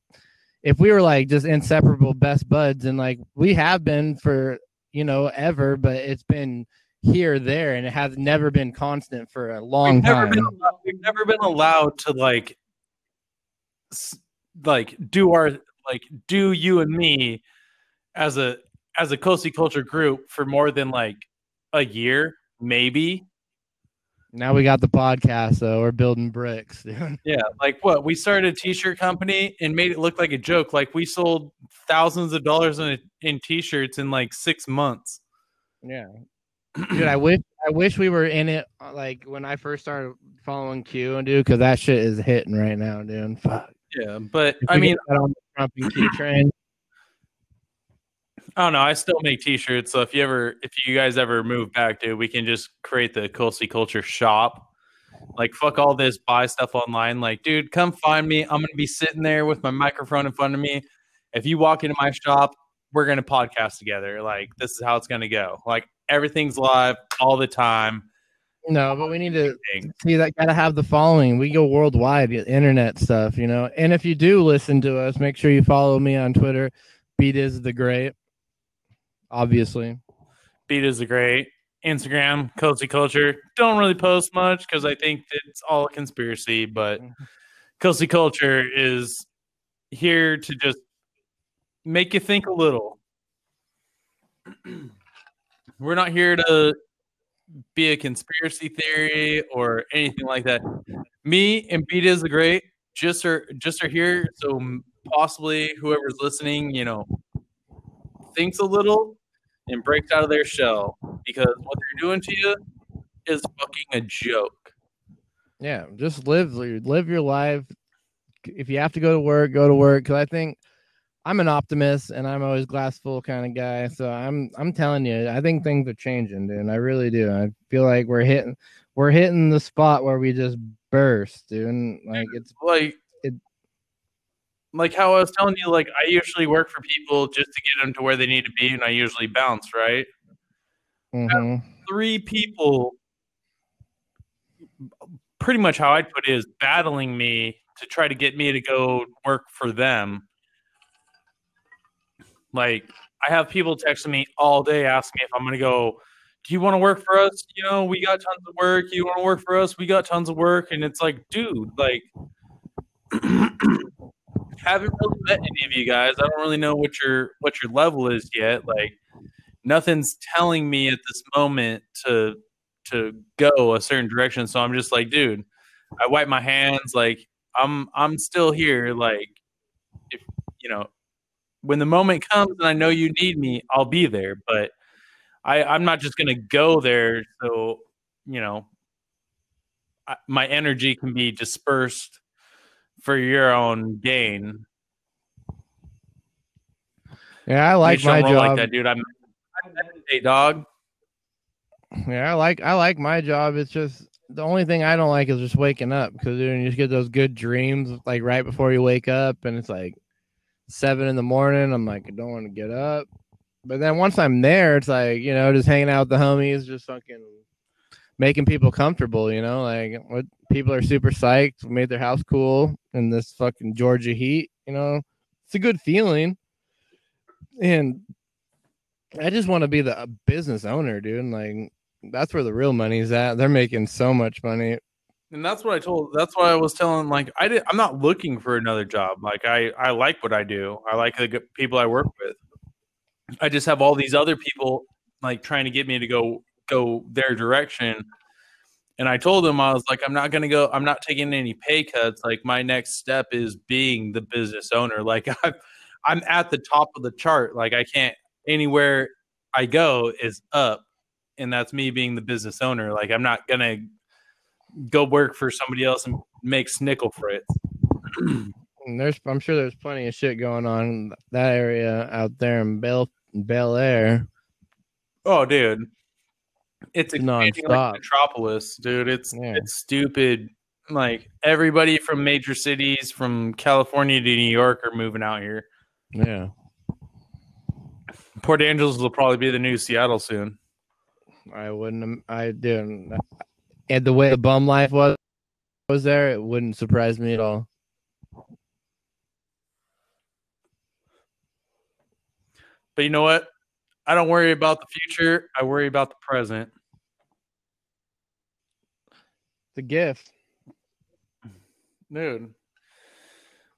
if we were like just inseparable best buds, and like we have been for you know ever, but it's been here, there, and it has never been constant for a long we've time. allowed, we've never been allowed to like like do our like do you and me as a as a cozy culture group for more than like a year maybe Now we got the podcast, though. We're building bricks, *laughs* dude. yeah like what we started a t-shirt company and made it look like a joke like we sold thousands of dollars in in t-shirts in like six months Yeah. Dude, I wish I wish we were in it uh, like when I first started following Q and dude, because that shit is hitting right now, dude. Fuck. yeah but i mean on the Trump and Q train. I don't know. I still make t-shirts, so if you ever, if you guys ever move back, dude, we can just create the Coasty Culture shop. Like, fuck all this buy stuff online. Like, dude, come find me. I'm gonna be sitting there with my microphone in front of me. If you walk into my shop, we're gonna podcast together. Like, this is how it's gonna go. Like, everything's live all the time. No, but we need to see that gotta have the following. We go worldwide, the internet stuff, you know. And if you do listen to us, make sure you follow me on Twitter. Beat is the great. Obviously. Beat is a great Instagram, Coasty Culture. Don't really post much because I think it's all a conspiracy, but *laughs* Coasty Culture is here to just make you think a little. *clears throat* We're not here to be a conspiracy theory or anything like that. Me and Beat is the great just are just are here so possibly whoever's listening, you know, thinks a little and breaks out of their shell because what they're doing to you is fucking a joke. Yeah, just live live your life. If you have to go to work, go to work. Because I think I'm an optimist and I'm always glass full kind of guy. So I'm I'm telling you, I think things are changing, dude. I really do. I feel like we're hitting we're hitting the spot where we just burst, dude. Like it's Like like how I was telling you, like I usually work for people just to get them to where they need to be, and I usually bounce, right? mhm. Three people, pretty much how I'd put it is battling me to try to get me to go work for them. Like I have people texting me all day asking me if I'm going to go. Do you want to work for us? You know, we got tons of work. You want to work for us? We got tons of work. And it's like, dude, like, *clears throat* haven't really met any of you guys. I don't really know what your what your level is yet. Like, nothing's telling me at this moment to to go a certain direction. So I'm just like, dude, I wipe my hands. Like, I'm I'm still here. Like, if you know, when the moment comes and I know you need me, I'll be there. But I I'm not just gonna go there. So you know, I, my energy can be dispersed for your own gain. Yeah, I like my job. like that, dude. I'm, I'm meditate, dog. Yeah, I like I like my job. It's just the only thing I don't like is just waking up because you just get those good dreams like right before you wake up, and it's like seven in the morning. I'm like, I don't want to get up, but then once I'm there, it's like you know, just hanging out with the homies, just fucking making people comfortable. You know, like what people are super psyched. Made their house cool in this fucking Georgia heat. You know, it's a good feeling, and I just want to be the a business owner, dude. Like that's where the real money's at. They're making so much money. And that's what I told. That's why I was telling. Like, I did. I'm not looking for another job. Like, I I like what I do. I like the people I work with. I just have all these other people like trying to get me to go go their direction. And I told them I was like, I'm not gonna go. I'm not taking any pay cuts. Like, my next step is being the business owner. *laughs* Like, I've I'm at the top of the chart. Like I can't anywhere I go is up, and that's me being the business owner. Like I'm not gonna go work for somebody else and make snickle frites. *clears throat* And there's, I'm sure there's plenty of shit going on in that area out there in Bel Bel Air. Oh, dude, it's expanding like Nonstop. Metropolis, dude. It's Yeah. it's stupid. Like everybody from major cities, from California to New York, are moving out here. Yeah, Port Angeles will probably be the new Seattle soon. I wouldn't. am- I didn't. Uh, and the way the bum life was was there, it wouldn't surprise me at all. But you know what? I don't worry about the future. I worry about the present. The gift. dude.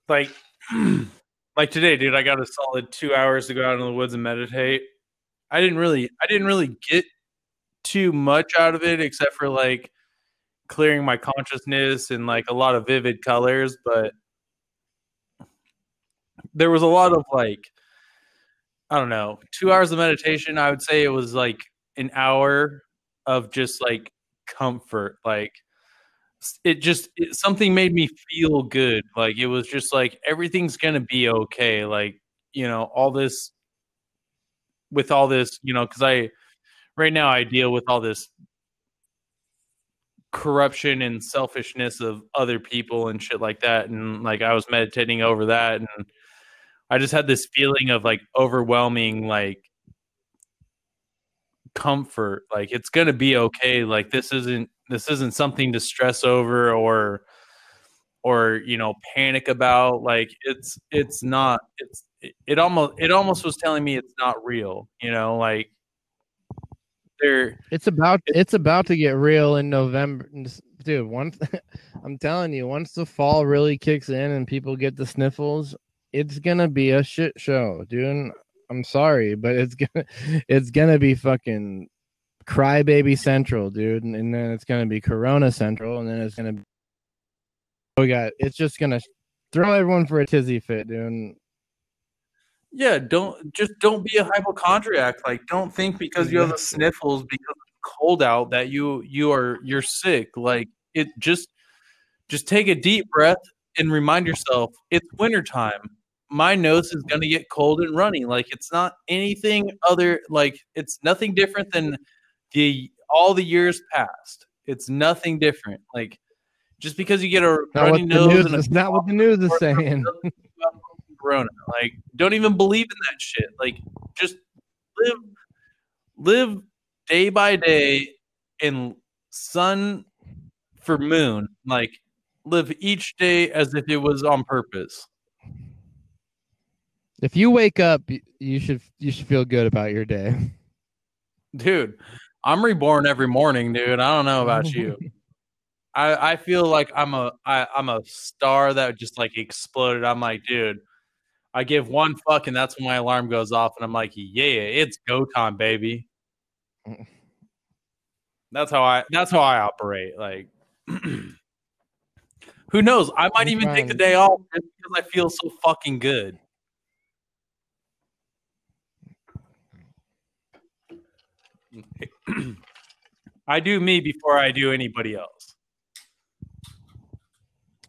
Like, *clears throat* like today, dude. I got a solid two hours to go out in the woods and meditate. I didn't really, I didn't really get too much out of it, except for like clearing my consciousness and like a lot of vivid colors. But there was a lot of like, I don't know, two hours of meditation. I would say it was like an hour of just like comfort, like it just it, something made me feel good like it was just like everything's gonna be okay like you know all this with all this you know because i right now i deal with all this corruption and selfishness of other people and shit like that and like i was meditating over that and i just had this feeling of like overwhelming like comfort like it's gonna be okay like this isn't this isn't something to stress over or or you know panic about like it's it's not it's it, it almost it almost was telling me it's not real you know like there It's about it's about to get real in November, dude. Once *laughs* I'm telling you, once the fall really kicks in and people get the sniffles, it's gonna be a shit show, dude. I'm sorry, but it's gonna *laughs* it's gonna be fucking crybaby central, dude, and, and then it's gonna be Corona central, and then it's gonna be we got it's just gonna throw everyone for a tizzy fit, dude. yeah don't just don't be a hypochondriac like don't think because you have the sniffles because it's cold out that you you are you're sick like it just just take a deep breath and remind yourself it's wintertime my nose is going to get cold and runny like it's not anything other like it's nothing different than the all the years past it's nothing different like just because you get a Not runny nose and is not what the news is *laughs* saying. doesn't mean you have corona like don't even believe in that shit like just live live day by day in sun for moon like live each day as if it was on purpose If you wake up, you should you should feel good about your day. dude i'm reborn every morning dude. I don't know about you. *laughs* I i feel like i'm a I, i'm a star that just like exploded. I'm like dude i give one fuck and that's when my alarm goes off and i'm like yeah it's go time baby. That's how i that's how i operate like *clears throat* who knows? I might even take the day off because i feel so fucking good I do me before I do anybody else.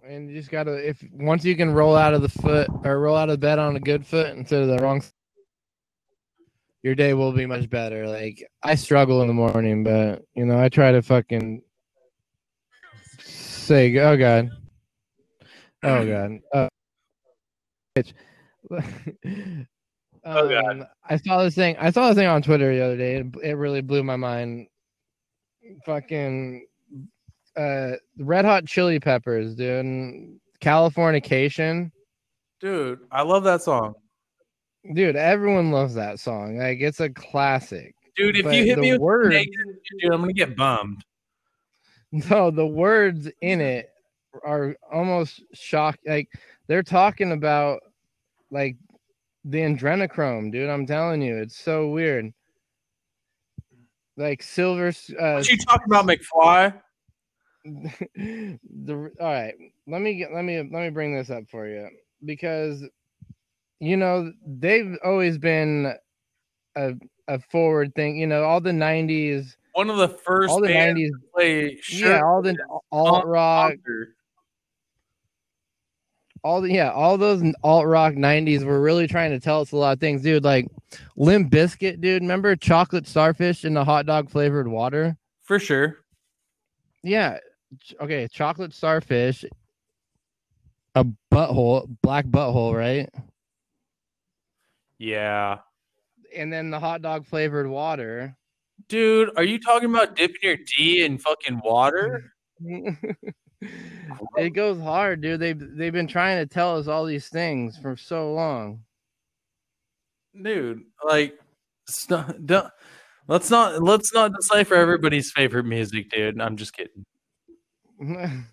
And you just gotta if once you can roll out of the foot or roll out of bed on a good foot instead of the wrong your day will be much better. Like I struggle in the morning, but you know, I try to fucking say oh god. Oh god. Oh, *laughs* bitch. *laughs* Oh, Um, I saw this thing. I saw this thing on Twitter the other day. It, it really blew my mind. Fucking uh red hot chili peppers dude californication Dude, I love that song. dude everyone loves that song like it's a classic Dude, if But you hit me with word- dude, I'm gonna get bummed. *laughs* no the words in it are almost shock like they're talking about like the adrenochrome dude i'm telling you it's so weird like silver uh What you talking about, McFly? *laughs* the all right let me get let me let me bring this up for you because you know, they've always been a a forward thing. You know, all the '90s, One of the first all the bands '90s, to play yeah, all the alt rock. All the yeah, all those alt rock '90s were really trying to tell us a lot of things, dude. Like Limp Bizkit, dude. Remember chocolate starfish in the hot dog flavored water? for sure. Yeah. Okay, chocolate starfish, a butthole, black butthole, right? Yeah. And then the hot dog flavored water. Dude, are you talking about dipping your D in fucking water? *laughs* *laughs* it goes hard, dude. They've they've been trying to tell us all these things for so long. Dude, like don't, let's not let's not decipher everybody's favorite music, dude. I'm just kidding. *laughs*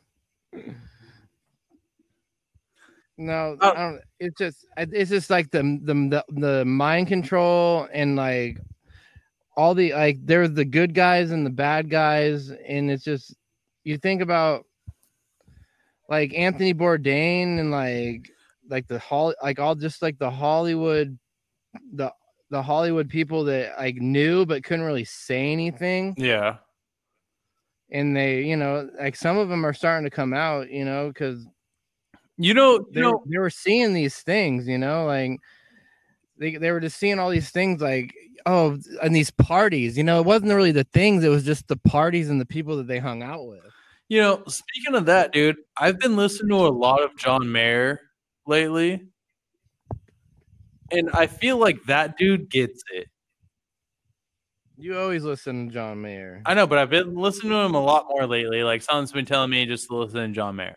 no, Oh. I don't, it's just it's just like the, the the the mind control and like all the like there's the good guys and the bad guys, and it's just you think about like Anthony Bourdain and like like the hall like all just like the Hollywood the the Hollywood people that like knew but couldn't really say anything Yeah. and they you know like some of them are starting to come out you know because You know, you they, know, they were seeing these things you know like they, they were just seeing all these things like oh and these parties you know it wasn't really the things it was just the parties and the people that they hung out with you know, speaking of that, dude, I've been listening to a lot of John Mayer lately. And I feel like that dude gets it. you always listen to john mayer I know, but I've been listening to him a lot more lately. Like someone's been telling me just to listen to John Mayer.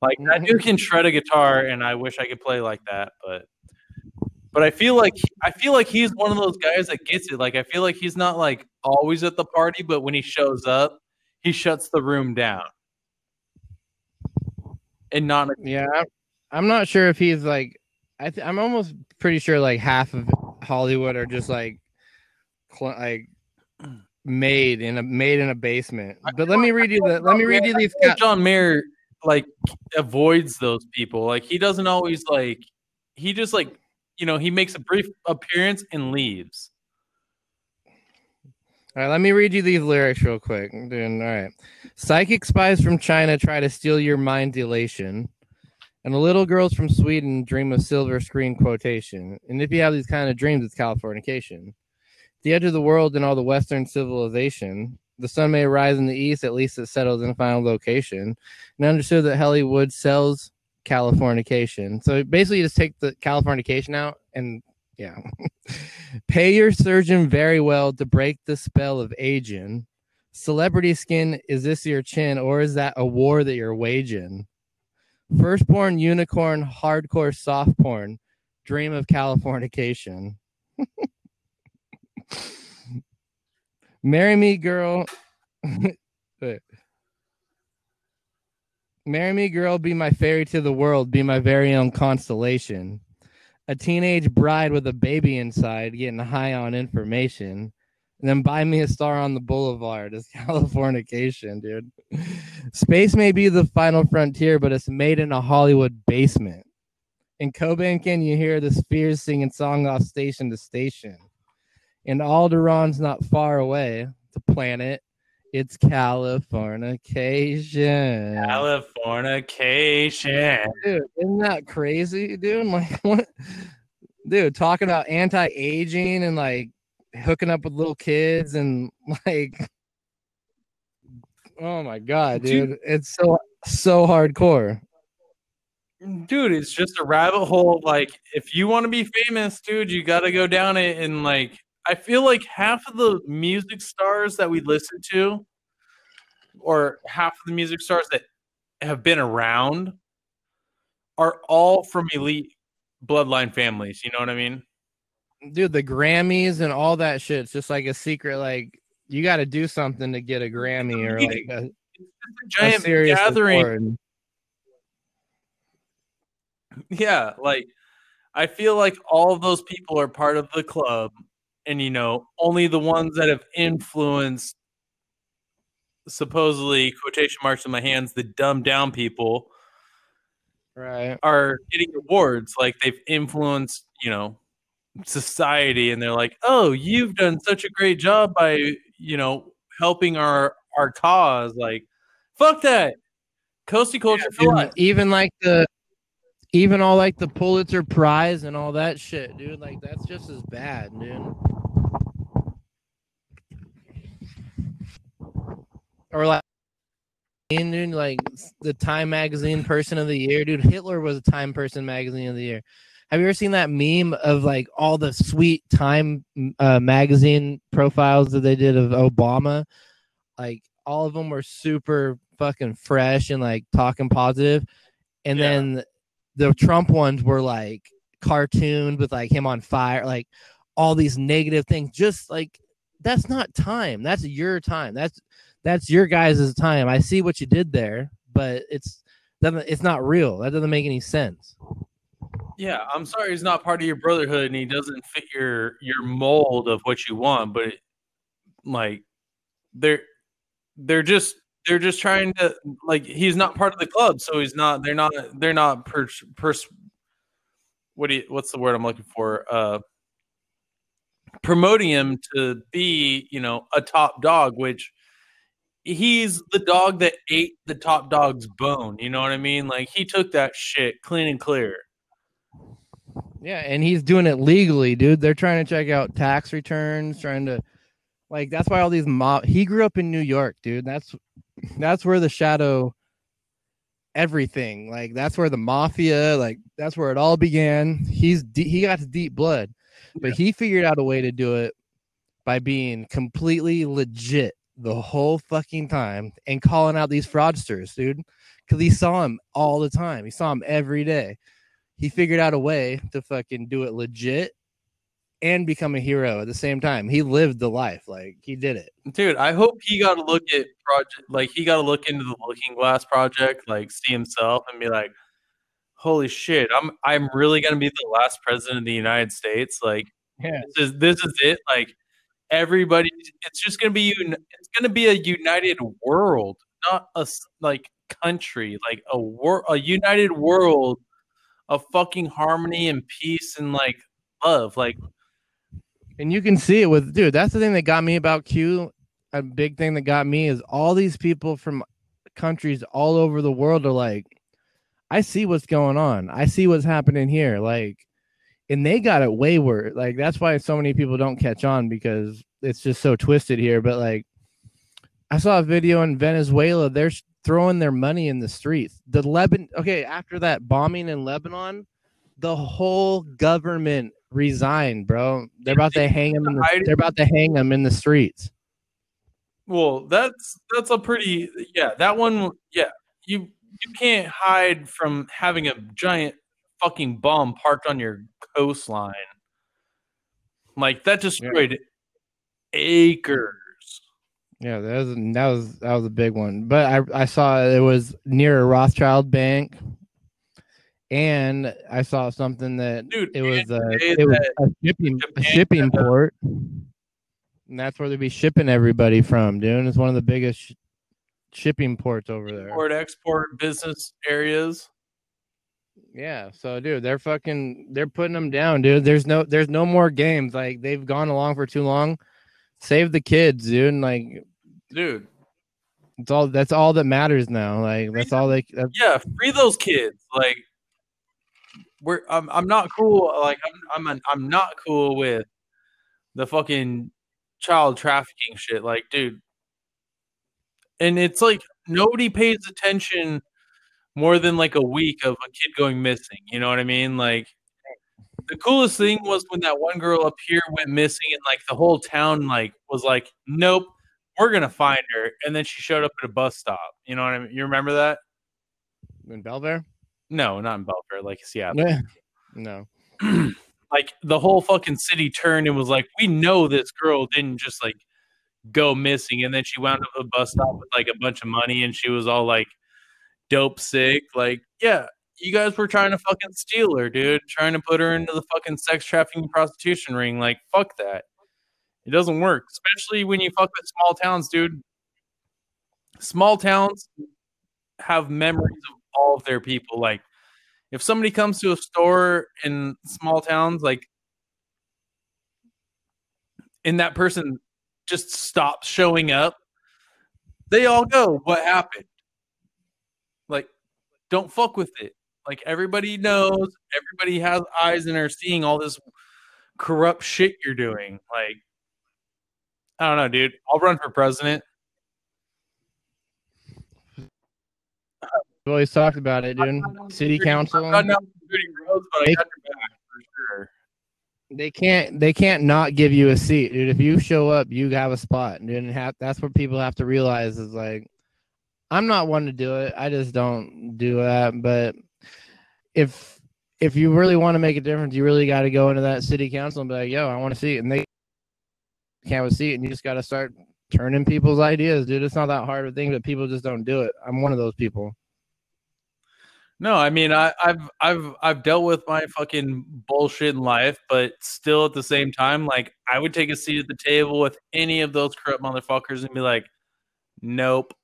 Like that dude can shred a guitar, and I wish I could play like that. But but I feel like I feel like he's one of those guys that gets it. Like I feel like he's not like always at the party, but when he shows up, he shuts the room down. And not yeah I'm, not sure if he's like i th- i'm almost pretty sure like half of hollywood are just like cl- like made in a made in a basement but let me read you the let me read you these John Mayer like avoids those people. Like he doesn't always like he just like you know he makes a brief appearance and leaves. All right, let me read you these lyrics real quick. Doing all right. Psychic spies from China try to steal your mind elation, and the little girls from Sweden dream of silver screen quotation. And if you have these kind of dreams, it's Californication. The edge of the world and all the Western civilization. The sun may rise in the east, at least it settles in a final location. And understood that Hollywood sells Californication. So basically, you just take the Californication out and yeah. *laughs* Pay your surgeon very well to break the spell of aging. Celebrity skin, is this your chin or is that a war that you're waging? Firstborn unicorn, hardcore soft porn, dream of Californication. *laughs* Marry me, girl. *laughs* Marry me, girl, be my fairy to the world, be my very own constellation a teenage bride with a baby inside getting high on information and then buy me a star on the boulevard is *laughs* californication dude. Space may be the final frontier but it's made in a hollywood basement. In cobain can you hear the spheres singing song off station to station. And Alderaan's not far away. The planet it's californication Californication. dude isn't that crazy dude *laughs* like what dude talking about anti-aging and like hooking up with little kids and *laughs* like oh my god Dude. dude it's so so hardcore Dude, it's just a rabbit hole. Like, if you want to be famous, dude, you got to go down it. And like, I feel like half of the music stars that we listen to, or half of the music stars that have been around, are all from elite bloodline families. You know what I mean? dude the grammys and all that shit it's just like a secret like you got to do something to get a grammy or like a, a Giant serious gathering. Yeah, like I feel like all of those people are part of the club, and you know, only the ones that have influenced supposedly quotation marks in my hands, the dumbed down people Right. are getting awards. Like they've influenced you know society and they're like oh you've done such a great job by you know helping our our cause. Like fuck that. Coasty culture Dude, life even like the even all like the Pulitzer Prize and all that shit, dude. Like that's just as bad, dude. Or like dude, like the Time Magazine Person of the Year, dude. Hitler was a Time Person Magazine of the Year. Have you ever seen that meme of like all the sweet Time uh, magazine profiles that they did of Obama? Like all of them were super fucking fresh and like talking positive, and Yeah. then the Trump ones were like cartooned with like him on fire, like all these negative things. Just like that's not time. That's your time. That's that's your guys' time. I see what you did there, but it's doesn't it's not real. That doesn't make any sense. yeah i'm sorry he's not part of your brotherhood and he doesn't fit your your mold of what you want but it, like they're they're just they're just trying to like he's not part of the club so he's not they're not they're not per, pers, what do you, what's the word i'm looking for uh promoting him to be you know a top dog which he's the dog that ate the top dog's bone you know what i mean like he took that shit clean and clear Yeah, and he's doing it legally, dude. They're trying to check out tax returns, trying to like that's why all these mob he grew up in New York, dude. That's that's where the shadow everything, like that's where the mafia, like that's where it all began. He's de- he got deep blood, but he figured out a way to do it by being completely legit the whole fucking time and calling out these fraudsters, dude. Cause he saw him all the time. He saw him every day he figured out a way to fucking do it legit and become a hero at the same time. He lived the life, like he did it. Dude, I hope he got to look at project like he got to look into the Looking Glass project, like see himself and be like, "Holy shit, I'm I'm really gonna be the last president of the United States." Like Yeah, this is this is it. Like everybody, it's just gonna be un- it's gonna be a united world, not a like country, like a war a united world of fucking harmony and peace and like love. Like and you can see it with dude. That's the thing that got me about Q. A big thing that got me is all these people from countries all over the world are like, I see what's going on. I see what's happening here. Like, and they got it way worse. Like that's why so many people don't catch on because it's just so twisted here. But like, I saw a video in Venezuela. They're throwing their money in the streets. The Lebanon. Okay, after that bombing in Lebanon, the whole government resigned, bro. They're about to hang them. In the, they're about to hang them in the streets. Well, that's that's a pretty yeah. That one, yeah. You you can't hide from having a giant fucking bomb parked on your coastline. Like that destroyed acres. Yeah, that was that was that was a big one. But I I saw it was near a Rothschild bank, and I saw something that Dude, it was a it was a shipping a shipping port, and that's where they'd be shipping everybody from, dude. It's one of the biggest sh- shipping ports over there. Import export business areas. Yeah, so dude, they're fucking they're putting them down, dude. There's no there's no more games. Like they've gone along for too long. Save the kids, dude. And, like Dude, it's all that's all that matters now. Like that's all they that's, yeah, free those kids. Like we're I'm I'm not cool like I'm I'm I'm not cool with the fucking child trafficking shit. Like, dude. And it's like nobody pays attention more than like a week of a kid going missing. You know what I mean? Like the coolest thing was when that one girl up here went missing and like the whole town like was like, Nope, we're gonna find her. And then she showed up at a bus stop. You know what I mean? You remember that? in Belfair. No, not in Belfair, like Seattle. Yeah. No. *clears throat* like the whole fucking city turned and was like, "We know this girl didn't just like go missing," and then she wound up at a bus stop with like a bunch of money, and she was all like dope sick. Like, yeah, you guys were trying to fucking steal her, dude, trying to put her into the fucking sex trafficking prostitution ring. Like, fuck that. It doesn't work, especially when you fuck with small towns, dude. Small towns have memories of all of their people. Like, if somebody comes to a store in small towns, like, and that person just stops showing up, they all go, What happened? Like, don't fuck with it. Like, everybody knows, everybody has eyes and are seeing all this corrupt shit you're doing. Like, I don't know, dude. I'll run for president. Always talked about it, dude. City council. I'm not shooting roads, They- got your back for sure. They can't. They can't not give you a seat, dude. If you show up, you have a spot, dude. And have, that's what people have to realize is like, I'm not one to do it. I just don't do that. But if if you really want to make a difference, you really got to go into that city council and be like, "Yo, I want a seat," and they can't have a seat, and you just got to start turning people's ideas, dude. It's not that hard of a thing, but people just don't do it. I'm one of those people. No, I mean I, I've I've I've dealt with my fucking bullshit in life, but still at the same time, like I would take a seat at the table with any of those corrupt motherfuckers and be like, nope.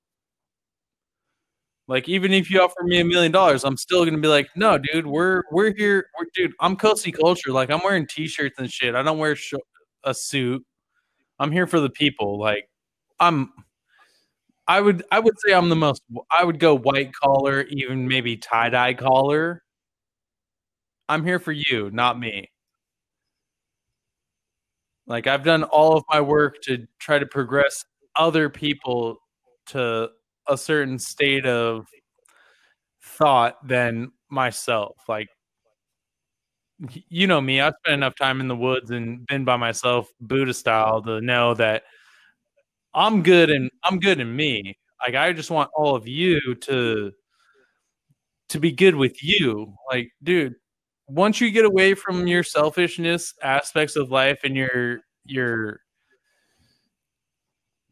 Like even if you offer me a million dollars, I'm still gonna be like, no, dude, we're we're here, we're, dude. I'm cozy culture. Like I'm wearing t-shirts and shit. I don't wear sh- a suit. I'm here for the people. Like I'm I would I would say I'm the most I would go white collar, even maybe tie dye collar. I'm here for you, not me. Like I've done all of my work to try to progress other people to a certain state of thought than myself. Like you know me, I've spent enough time in the woods and been by myself Buddha style to know that I'm good and I'm good in me. Like I just want all of you to to be good with you. Like, dude, once you get away from your selfishness aspects of life and your your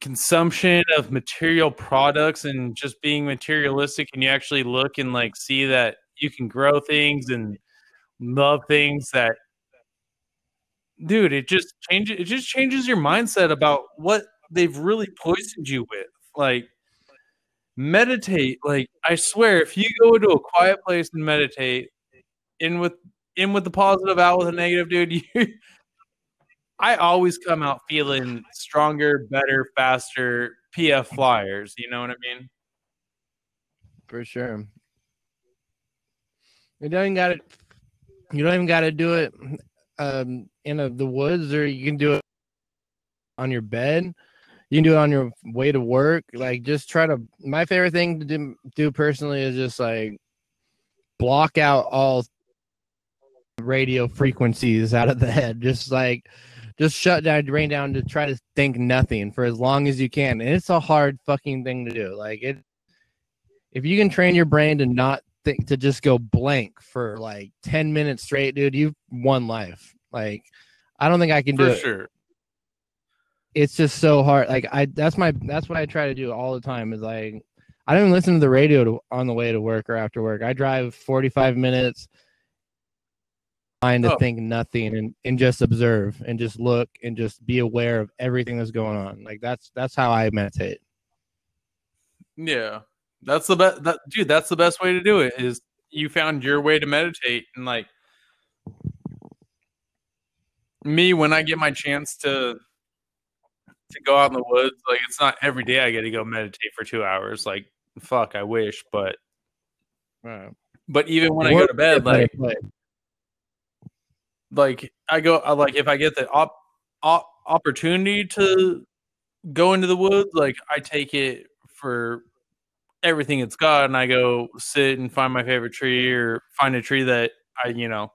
consumption of material products and just being materialistic and you actually look and like see that you can grow things and love things that dude it just changes it just changes your mindset about what they've really poisoned you with like meditate like i swear if you go to a quiet place and meditate in with in with the positive out with the negative dude *laughs* you i always come out feeling stronger better faster pf flyers you know what i mean For sure. You don't even got it. You don't even got to do it um, in a, the woods, or you can do it on your bed. You can do it on your way to work. Like, just try to. My favorite thing to do, do personally is just like block out all radio frequencies out of the head. Just like, just shut down, drain down to try to think nothing for as long as you can. And it's a hard fucking thing to do. Like it if you can train your brain to not think to just go blank for like 10 minutes straight dude you've won life like i don't think i can do for it sure it's just so hard like i that's my that's what i try to do all the time is like i don't even listen to the radio to, on the way to work or after work i drive 45 minutes trying to Oh. think nothing and, and just observe and just look and just be aware of everything that's going on like that's that's how i meditate Yeah, that's the best. That, dude, that's the best way to do it. Is you found your way to meditate and like me when I get my chance to to go out in the woods. Like it's not every day I get to go meditate for two hours. Like fuck, I wish, but right. but even when I go to bed, like Play. like I go I like if I get the op, op opportunity to go into the woods, like I take it for everything it's got, and I go sit and find my favorite tree or find a tree that I you know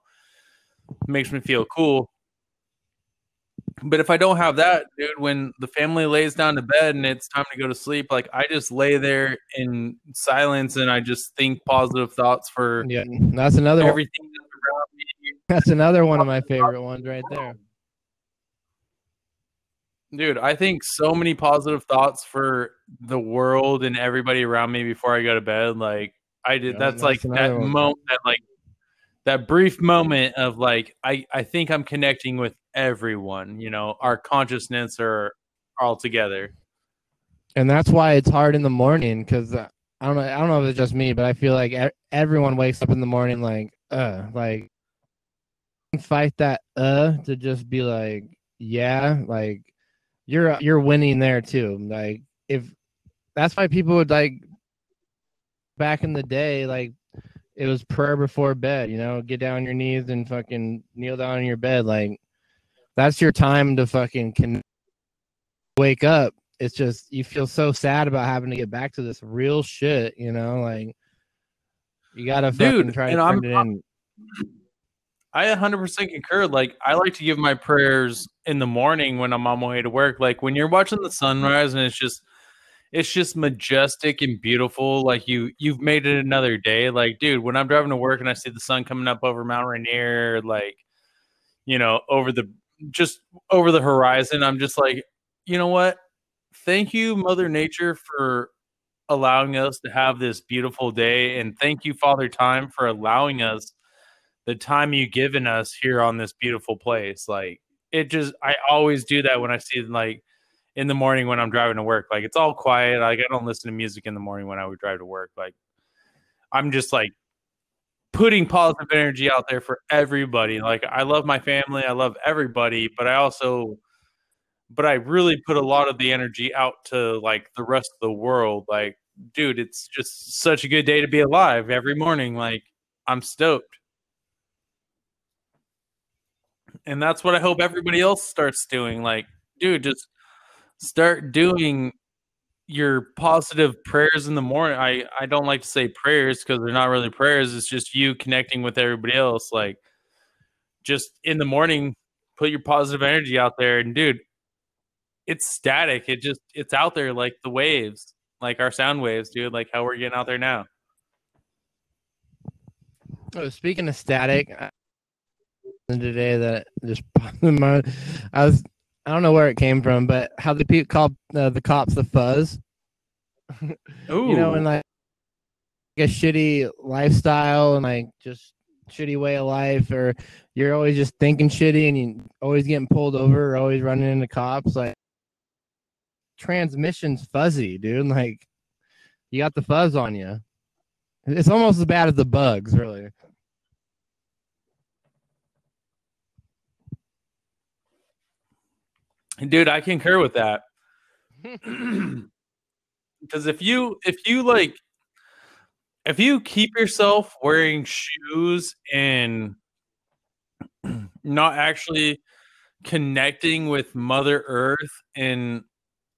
makes me feel cool. But if I don't have that, dude, when the family lays down to bed and it's time to go to sleep, like I just lay there in silence and I just think positive thoughts for yeah that's another everything that's around me. That's another one of my favorite ones right there. Dude, I think so many positive thoughts for the world and everybody around me before I go to bed. Like I did Yeah, that's that's like that one. moment that like that brief moment of like I I think I'm connecting with everyone, you know, our consciousness are all together. And that's why it's hard in the morning because I don't know. I don't know if it's just me, but I feel like everyone wakes up in the morning like, uh, like fight that uh to just be like, yeah, like you're you're winning there too. Like if that's why people would like back in the day, like it was prayer before bed, you know, get down on your knees and fucking kneel down in your bed. Like that's your time to fucking can wake up. It's just you feel so sad about having to get back to this real shit, you know, like you gotta fucking Dude, try to and turn I'm- it in. I 100% concur. Like, I like to give my prayers in the morning when I'm on my way to work. Like, when you're watching the sunrise and it's just, it's just majestic and beautiful. Like you, you've made it another day. Like, dude, when I'm driving to work and I see the sun coming up over Mount Rainier, like, you know, over the, just over the horizon, I'm just like, you know what? Thank you, Mother Nature, for allowing us to have this beautiful day. And thank you, Father Time, for allowing us the time you've given us here on this beautiful place. Like it just I always do that when I see like in the morning when I'm driving to work. Like it's all quiet. Like I don't listen to music in the morning when I would drive to work. Like I'm just like putting positive energy out there for everybody. Like I love my family, I love everybody, but I also but I really put a lot of the energy out to like the rest of the world. Like, dude, it's just such a good day to be alive every morning. Like, I'm stoked. And that's what I hope everybody else starts doing. Like, dude, just start doing your positive prayers in the morning. I I don't like to say prayers because they're not really prayers. It's just you connecting with everybody else. Like, just in the morning, put your positive energy out there. And dude, it's static. It just it's out there like the waves, like our sound waves, dude. Like how we're getting out there now. Oh, speaking of static, today that just I was I don't know where it came from, but how the people call uh, the cops the fuzz. Ooh, *laughs* You know, and like a shitty lifestyle and like just shitty way of life, or you're always just thinking shitty and you always getting pulled over, or always running into cops. Like transmission's fuzzy, dude. Like you got the fuzz on you. It's almost as bad as the bugs, really. Dude, I concur with that. *laughs* *clears throat* Because if you if you like if you keep yourself wearing shoes and *clears throat* not actually connecting with Mother Earth and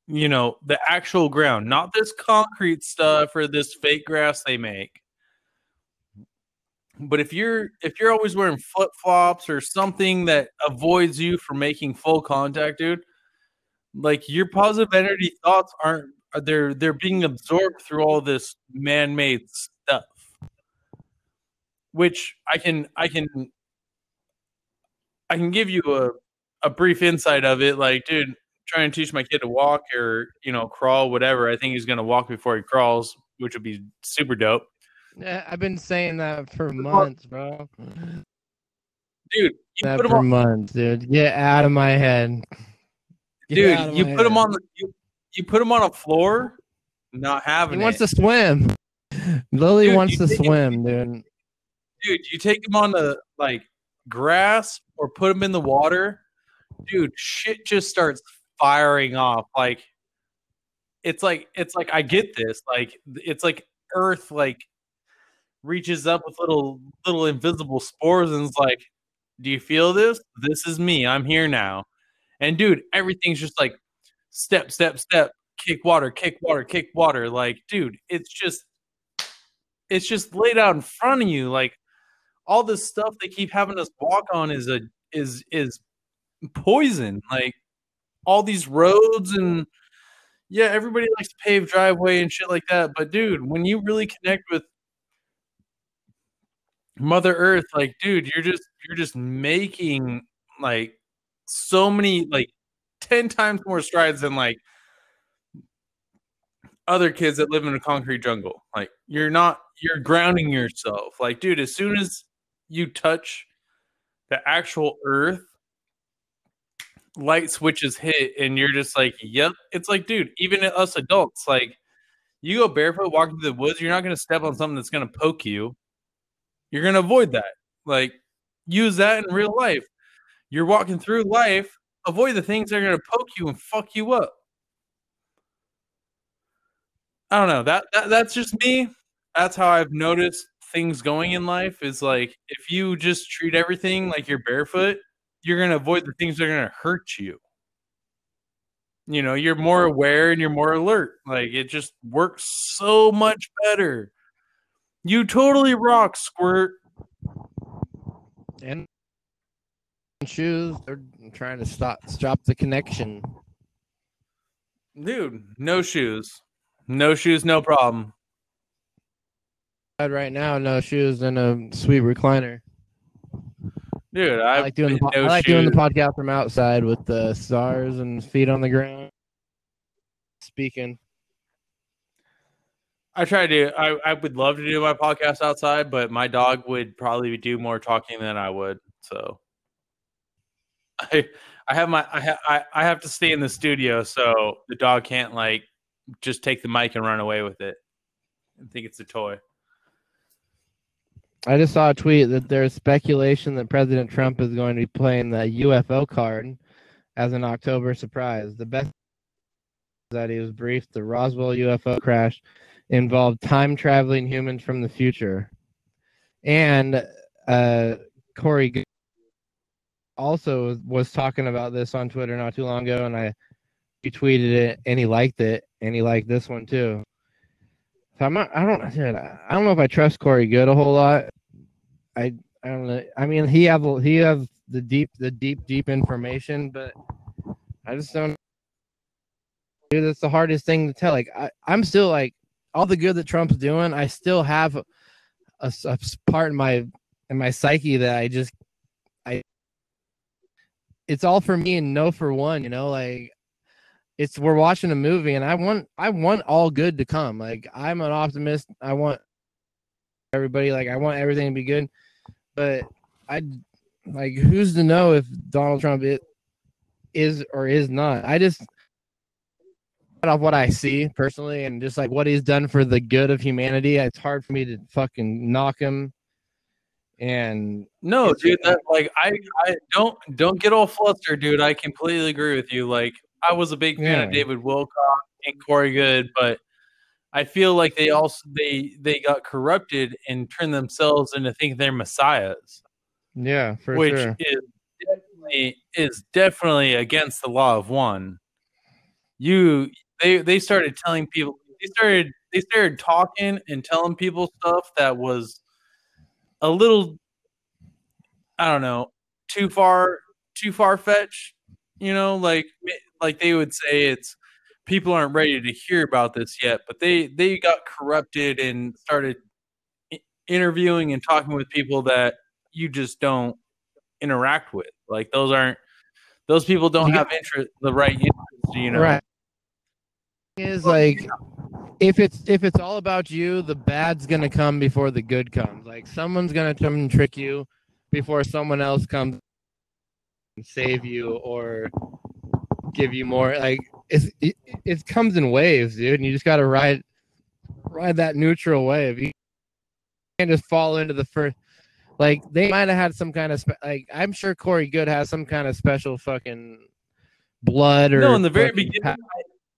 you know the actual ground, not this concrete stuff or this fake grass they make. But if you're mm. if you're always wearing flip flops or something that avoids you from making full contact, dude, like your positive energy thoughts aren't uh, they're they're being absorbed through all this man-made stuff. Which i can i can i can give you a, a brief insight of it like dude trying to teach my kid to walk or you know crawl whatever i think he's going to walk before he crawls which would be super dope Eh, I've been saying that for months, bro. dude you That put him for on months, dude. Get out of my head. Get dude you my put him on the you, you put him on a floor not having. He having wants it. to swim. Lily Dude, wants to think- swim, dude. dude, you take him on the like grass or put him in the water, dude, shit just starts firing off. Like it's like it's like I get this. Like it's like Earth like reaches up with little little invisible spores and it's like, do you feel this? This is me. I'm here now. And dude, everything's just like step, step, step, kick water, kick water, kick water. Like, dude, it's just it's just laid out in front of you. Like all this stuff they keep having us walk on is a is is poison. Like all these roads and yeah, everybody likes to pave driveway and shit like that. But dude, when you really connect with Mother Earth, like, dude, you're just you're just making like so many like ten times more strides than like other kids that live in a concrete jungle. Like you're not you're grounding yourself. Like, dude, as soon as you touch the actual earth, light switches hit and you're just like, yep. It's like, dude, even us adults, like You go barefoot walking through the woods, you're not going to step on something that's going to poke you. You're going to avoid that. Like, use that in real life. You're walking through life, avoid the things that are going to poke you and fuck you up. I don't know. That, that that's just me. That's how I've noticed things going in life is like if you just treat everything like you're barefoot, you're going to avoid the things that are going to hurt you. You know, you're more aware and you're more alert. Like it just works so much better. You totally rock, Squirt. And shoes, they're trying to stop stop the connection. Dude, no shoes. No shoes, no problem. Right now, no shoes and a sweet recliner. Dude, I I like doing the, no I like doing the podcast from outside with the stars and feet on the ground. Speaking. I try to. I, I would love to do my podcast outside, but my dog would probably do more talking than I would. So *laughs* I I have my I ha, I, I have to stay in the studio, so the dog can't like just take the mic and run away with it. I think it's a toy. I just saw a tweet that there's speculation that President Trump is going to be playing the UFO card as an October surprise. The best that he was briefed the Roswell UFO crash involved time traveling humans from the future. And uh, Corey also was talking about this on Twitter not too long ago, and I retweeted it, and he liked it, and he liked this one too. So I'm not, I don't I don't know if I trust Corey Goode a whole lot. I I don't know. I mean, he have he have the deep the deep deep information, but I just don't. Dude, that's the hardest thing to tell. Like I, I'm still like all the good that Trump's doing. I still have a part in my in my psyche that I just I. It's all for me and no for one. You know, like it's we're watching a movie and I want I want all good to come. Like I'm an optimist. I want everybody like I want everything to be good. But I like who's to know if Donald Trump it is or is not. I just off what I see personally and just like what he's done for the good of humanity, it's hard for me to fucking knock him. And No, dude, that like I I don't don't get all flustered, dude. I completely agree with you. Like I was a big fan of David Wilcock and Corey Goode, but I feel like they also they they got corrupted and turned themselves into thinking they're messiahs, yeah, for which sure. is definitely is definitely against the law of one. You they they started telling people they started they started talking and telling people stuff that was a little I don't know, too far too far fetched. You know, like like they would say it's people aren't ready to hear about this yet, but they they got corrupted and started interviewing and talking with people that you just don't interact with. Like those aren't those people don't have interest the right interest, you know. Right. Is like if it's if it's all about you, the bad's gonna come before the good comes. Like someone's gonna come and trick you before someone else comes and save you or give you more. Like it's, it it comes in waves, dude. And you just gotta ride ride that neutral wave. You can't just fall into the first. Like they might have had some kind of spe- like I'm sure Corey Goode has some kind of special fucking blood or No, in the very beginning, I,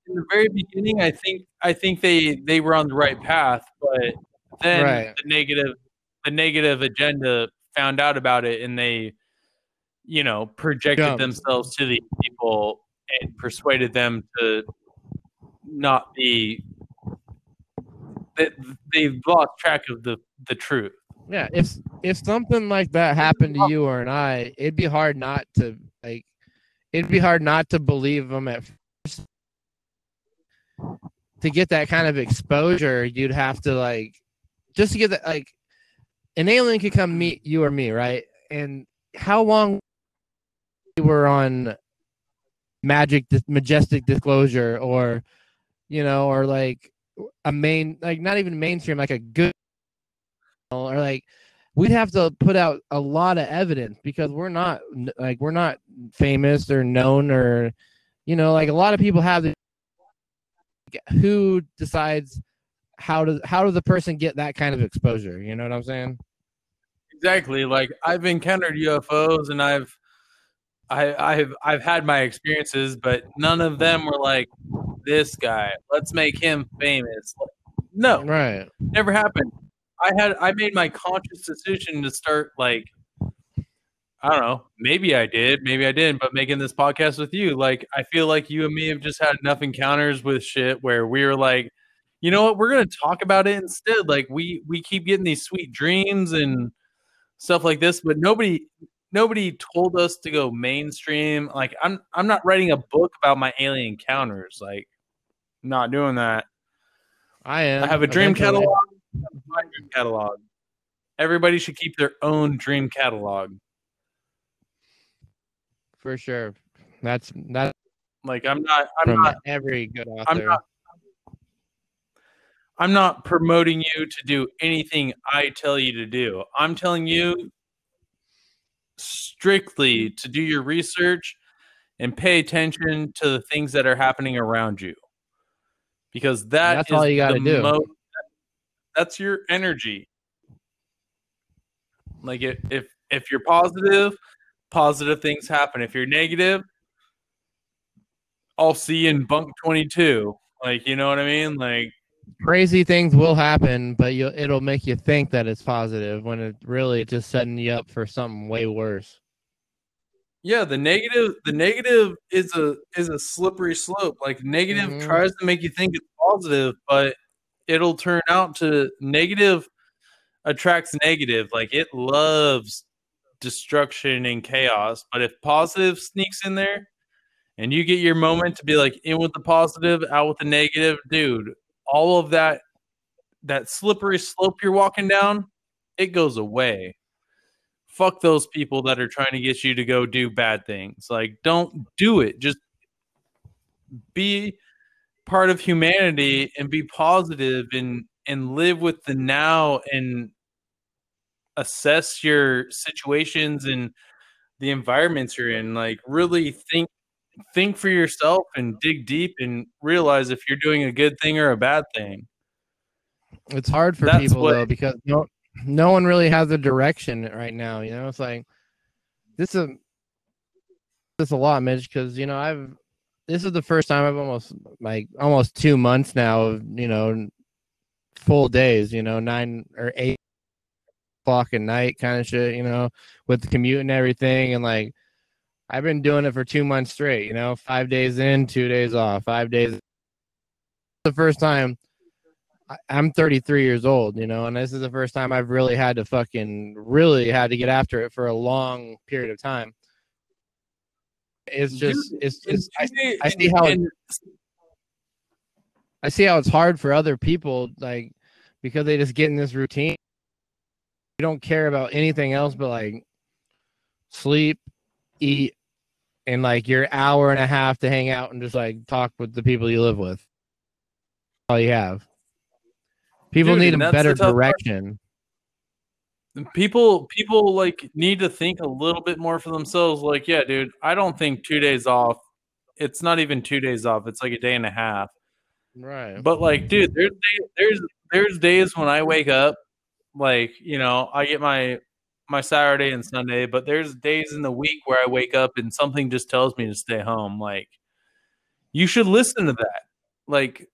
in the very beginning, I think I think they they were on the right path, but then Right. the negative the negative agenda found out about it, and they, you know, projected themselves to these people and persuaded them to not be. That they've lost track of the the truth. Yeah, if if something like that happened to you or an I, it'd be hard not to like. It'd be hard not to believe them at first. To get that kind of exposure, you'd have to like, just to get that like, an alien could come meet you or me, right? And how long we were on magic, majestic disclosure, or you know, or like a main, like not even mainstream, like a good or like we'd have to put out a lot of evidence because we're not like we're not famous or known or you know like a lot of people have the who decides how does how does the person get that kind of exposure? You know what I'm saying? Exactly. Like I've encountered UFOs and I've I I've I've had my experiences, but none of them were like this guy. Let's make him famous. No, Right. never happened. I had I made my conscious decision to start like I don't know, maybe I did, maybe I didn't, but making this podcast with you, like I feel like you and me have just had enough encounters with shit where we were like, you know what, we're gonna talk about it instead. Like we we keep getting these sweet dreams and stuff like this, but nobody nobody told us to go mainstream. Like I'm I'm not writing a book about my alien encounters. Like not doing that. I am. I have a dream catalog. My dream catalog. Everybody should keep their own dream catalog. For sure. That's that's Like I'm not I'm not every good author. I'm not I'm not promoting you to do anything I tell you to do. I'm telling you strictly to do your research and pay attention to the things that are happening around you. Because that That's all you gotta do. mo- that's your energy. Like if if you're positive, positive things happen. If you're negative, I'll see you in bunk 22. Like, you know what I mean? Like crazy things will happen, but you it'll make you think that it's positive when it really just setting you up for something way worse. Yeah, the negative the negative is a is a slippery slope. Like negative Mhm. tries to make you think it's positive, but it'll turn out to negative attracts negative. Like it loves destruction and chaos. But if positive mm-hmm. sneaks in there and you get your moment to be like in with the positive, out with the negative, dude, all of that that slippery slope you're walking down, it goes away fuck those people that are trying to get you to go do bad things. Like, don't do it. Just be part of humanity and be positive and and live with the now and assess your situations mm-hmm. and the environments you're in. Like, really think think for yourself and dig deep and realize if you're doing a good thing or a bad thing. It's hard for That's people what- though because no no one really has a direction right now. You know, it's like this is this a lot, Mitch, because you know I've this is the first time I've almost like almost two months now of you know full days. You know, nine or eight o'clock at night kind of shit. You know, with the commute and everything, and like I've been doing it for two months straight. You know, five days in, two days off, five days. The first time I'm 33 years old, you know, and this is the first time I've really had to fucking really had to get after it for a long period of time. It's just, it's, it's I, I see how it- I see how it's hard for other people, like because they just get in this routine. You don't care about anything else but like sleep, eat, and like your hour and a half to hang out and just like talk with the people you live with. All you have. People Dude, need a better part. direction. people people like need to think a little bit more for themselves like yeah dude i don't think two days off it's not even two days off it's like a day and a half Right. but like dude there's there's there's days when i wake up like you know i get my my saturday and sunday but there's days in the week where i wake up and something just tells me to stay home. Like you should listen to that. Like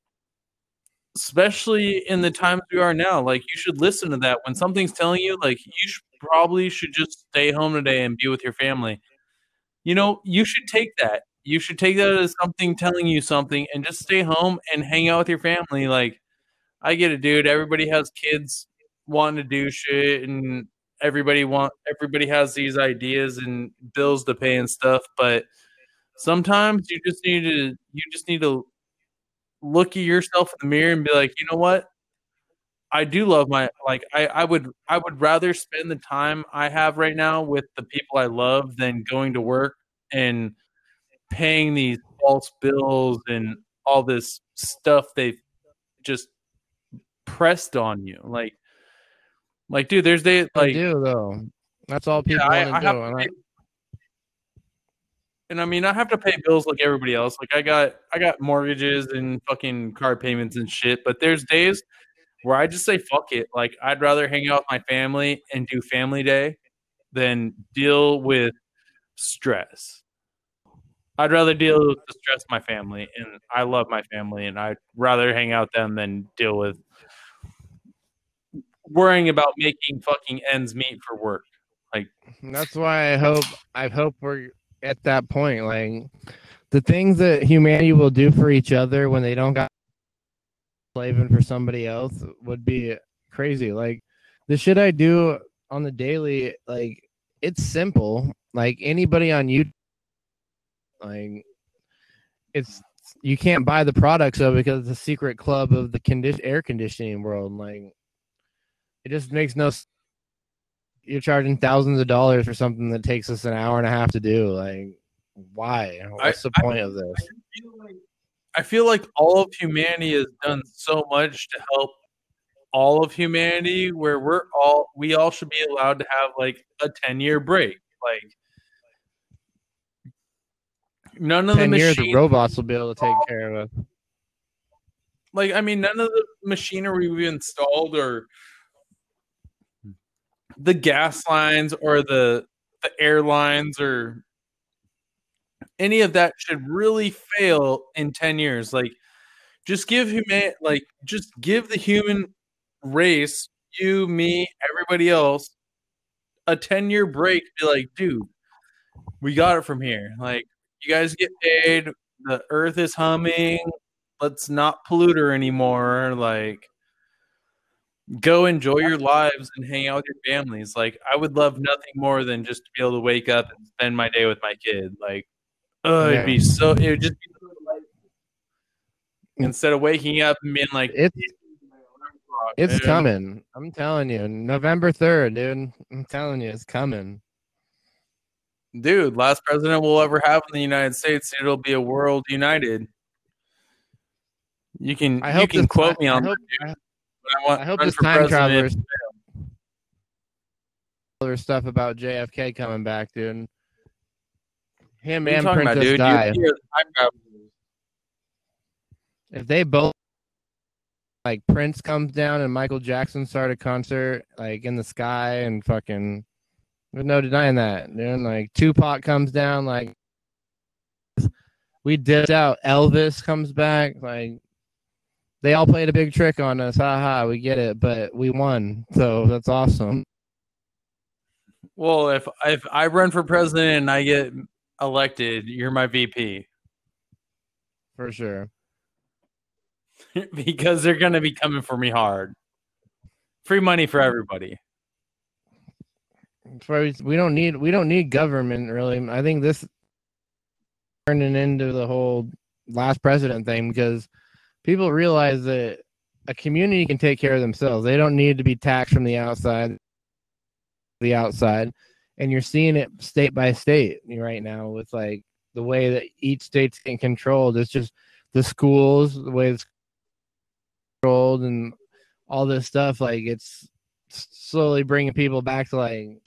especially in the times we are now like you should listen to that. When something's telling you like you should, probably should just stay home today and be with your family. You know you should take that. You should take that as something telling you something and just stay home and hang out with your family. Like i get it dude. Everybody has kids wanting to do shit and everybody want everybody has these ideas and bills to pay and stuff but sometimes you just need to you just need to look at yourself in the mirror and be like you know what? I do love my like i i would i would rather spend the time i have right now with the people i love than going to work and paying these false bills and all this stuff they've just pressed on you. Like like dude there's days I like do though. That's all people yeah, I, want I to do. and I- and I mean I have to pay bills like everybody else. Like I got I got mortgages and fucking car payments and shit. But there's days where I just say fuck it. Like I'd rather hang out with my family and do family day than deal with stress. I'd rather deal with the stress of my family, and I love my family, and I'd rather hang out with them than deal with worrying about making fucking ends meet for work. Like that's why I hope I hope we're at that point. Like the things that humanity will do for each other when they don't got slaving for somebody else would be crazy. Like the shit I do on the daily, like it's simple. Like anybody on YouTube, like it's you can't buy the products of because it's a secret club of the condition air conditioning world. Like it just makes no. You're charging thousands of dollars for something that takes us an hour and a half to do. Like, why? What's I, the point I, of this? I feel, like, I feel like all of humanity has done so much to help all of humanity, where we're all we all should be allowed to have like a ten year break. Like, none of the years, machines, the robots will be able to take care of us. like I mean, none of the machinery we installed or the gas lines or the the airlines or any of that should really fail in 10 years. Like just give human like just give the human race you me everybody else a 10 year break be like dude we got it from here. Like you guys get paid. The earth is humming. Let's not pollute her anymore. Like go enjoy your lives and hang out with your families. Like I would love nothing more than just to be able to wake up and spend my day with my kid. Like, oh, it'd be so. It would just be mm. instead of waking up and being like, it's it's dude. coming. I'm telling you, November third, dude. I'm telling you, it's coming. Dude, last president we'll ever have in the United States, it'll be a world united. You can I hope you can quote me on I hope, that. I, want I hope this time travelers other stuff about JFK coming back, dude. Him you and talking about, Princess dude? Di. You're- you're time traveler. If they both like Prince comes down and Michael Jackson start a concert like in the sky and fucking there's no denying that. Dude. Like Tupac comes down, like we dipped out. Elvis comes back, like they all played a big trick on us. Ha ha, we get it, but we won. So that's awesome. Well, if if I run for president and I get elected, you're my VP For sure. *laughs* because they're gonna be coming for me hard. Free money for everybody. That's why we, we don't need we don't need government really. I think this turning into the whole last president thing because people realize that a community can take care of themselves. They don't need to be taxed from the outside. The outside, and you're seeing it state by state right now with like the way that each state's getting controlled. It's just the schools, the way it's controlled, and all this stuff. Like it's slowly bringing people back to like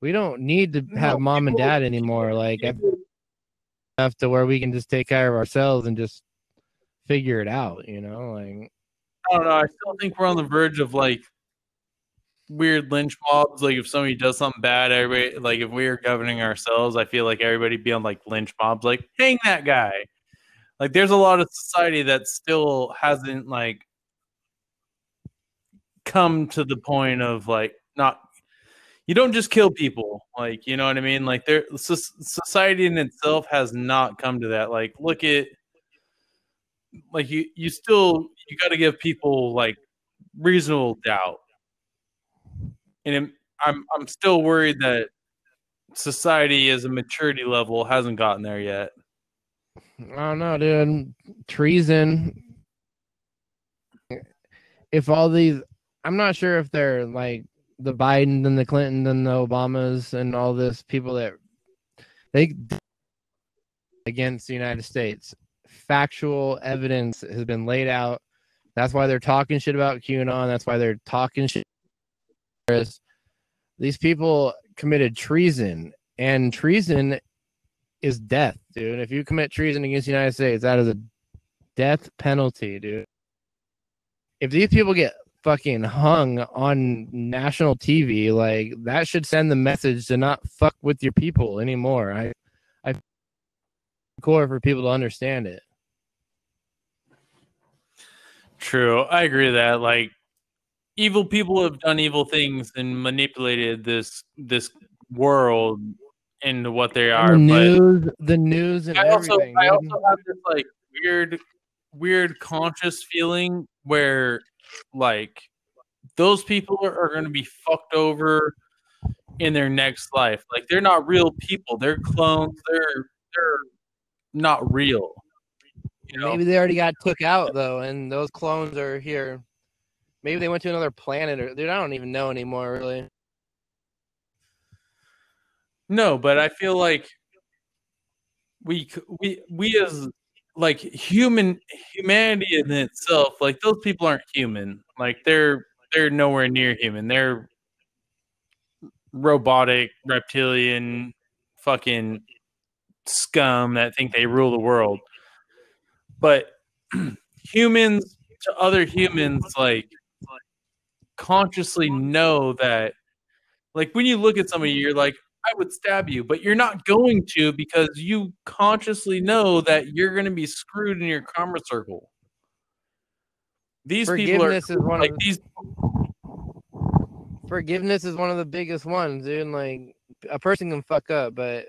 we don't need to have mom and dad anymore. Like enough to where we can just take care of ourselves and just figure it out. You know, like I don't know. I still think we're on the verge of like weird lynch mobs. Like if somebody does something bad, everybody like if we are governing ourselves, I feel like everybody be on like lynch mobs, like hang that guy. Like there's a lot of society that still hasn't like come to the point of like not you don't just kill people like you know what i mean like there so, society in itself has not come to that like look at like you you still you got to give people like reasonable doubt and it, i'm i'm still worried that society as a maturity level hasn't gotten there yet I don't know, dude. Treason. If all these, I'm not sure if they're like the Biden and the Clinton and the Obamas and all this people that they against the United States. Factual evidence has been laid out. That's why they're talking shit about QAnon. That's why they're talking shit. These people committed treason, and treason is death, dude. If you commit treason against the United States, that is a death penalty, dude. If these people get fucking hung on national TV. Like that should send the message to not fuck with your people anymore. I, I core for people to understand it. True. I agree with that. Like evil people have done evil things and manipulated this this world into what they are. the But news, the news, and I also everything. I also have this like weird weird conscious feeling where like those people are, are going to be fucked over in their next life. Like they're not real people. They're clones. They're they're not real. You know? Maybe they already got took out though, and those clones are here. Maybe they went to another planet, or dude, I don't even know anymore. Really, No, but I feel like we we we as like human humanity in itself, like those people aren't human. Like they're they're nowhere near human. They're robotic, reptilian, fucking scum that think they rule the world. But *clears throat* humans to other humans, like consciously know that like when you look at somebody, you're like, I would stab you, but you're not going to because you consciously know that you're going to be screwed in your karma circle. These people are forgiveness is one like of these. forgiveness is one of the biggest ones, dude. Like a person can fuck up, but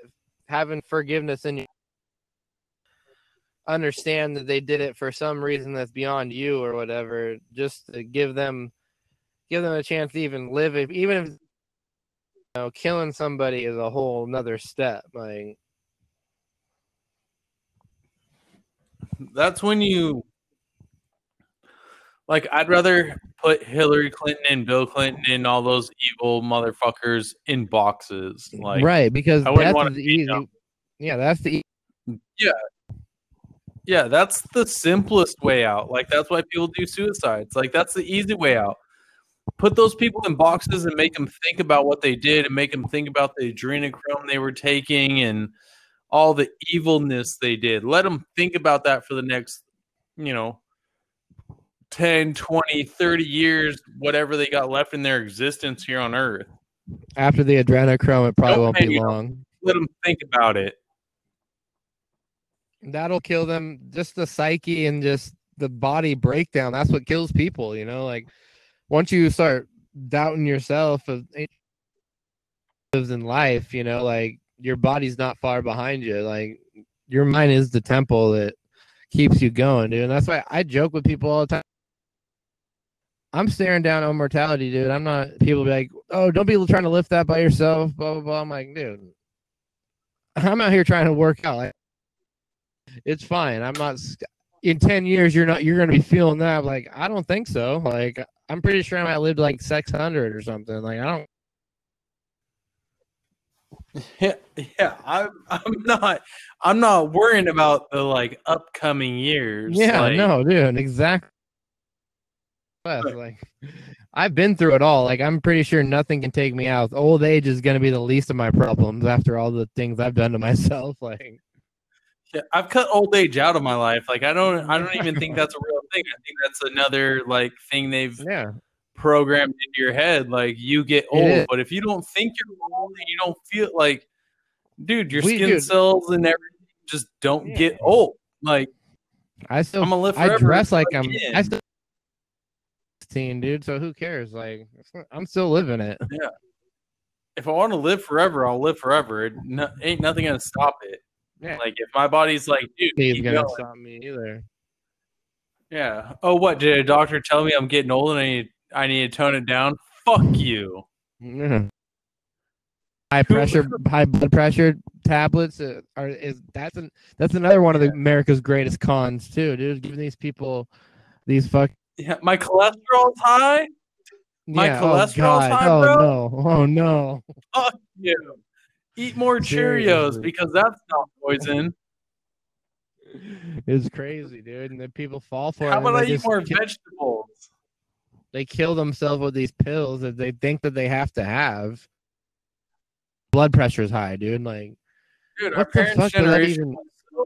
having forgiveness in you, understand that they did it for some reason that's beyond you or whatever, just to give them, give them a chance to even live. If even if you know, killing somebody is a whole another step. Like That's when you like. I'd rather put Hillary Clinton and Bill Clinton and all those evil motherfuckers in boxes. Like, right, because I wouldn't wanna is easy. them. Yeah, that's the e- yeah, that's the simplest way out. Like, that's why people do suicides. Like, that's the easy way out. Put those people in boxes and make them think about what they did and make them think about the adrenochrome they were taking and all the evilness they did. Let them think about that for the next, you know, 10, 20, 30 years, whatever they got left in their existence here on Earth. after the adrenochrome. It probably Don't won't be long. Let them think about it. That'll kill them. Just the psyche and just the body breakdown that's what kills people you know like once you start doubting yourself of lives in life you know like your body's not far behind you like your mind is the temple that keeps you going dude and that's why i joke with people all the time. I'm staring down on mortality dude. I'm not people be like oh don't be trying to lift that by yourself blah blah blah. I'm like dude i'm out here trying to work out. like, it's fine. I'm not in 10 years you're not you're going to be feeling that like I don't think so. Like I'm pretty sure I might live like 600 or something. Like I don't *laughs* Yeah, yeah. I'm I'm not I'm not worrying about the like upcoming years. Yeah, like, no, dude, exactly. Like I've been through it all. Like I'm pretty sure nothing can take me out. Old age is going to be the least of my problems after all the things I've done to myself. *laughs* Like I've cut old age out of my life. Like I don't I don't even think that's a real thing. I think that's another like thing they've yeah, programmed into your head. Like you get old, but if you don't think you're old and you don't feel like dude, your We- skin cells and everything just don't Yeah. get old. Like I still I'm gonna live I dress like I'm. I still 16, dude. So who cares? Like I'm still living it. Yeah. If I want to live forever, I'll live forever. It no, ain't nothing gonna stop it. Yeah. Like if my body's like, dude, He's gonna going. stop me either. Yeah. Oh, what did a doctor tell me? I'm getting old and I need I need to tone it down. Fuck you. Yeah. High pressure, high blood pressure tablets uh, are is that's an that's another one of the America's greatest cons too, dude. Giving these people these fuck Yeah, my cholesterol's high. My yeah, cholesterol's oh God. high, oh no, oh no. Fuck you. Eat more Cheerios Seriously. because that's not poison. It's crazy, dude. And then people fall for How it. and about I eat more ki- vegetables? they kill themselves with these pills that they think that they have to have. Blood pressure's high, dude. Like Dude, our What the parents' fuck generation. even- so-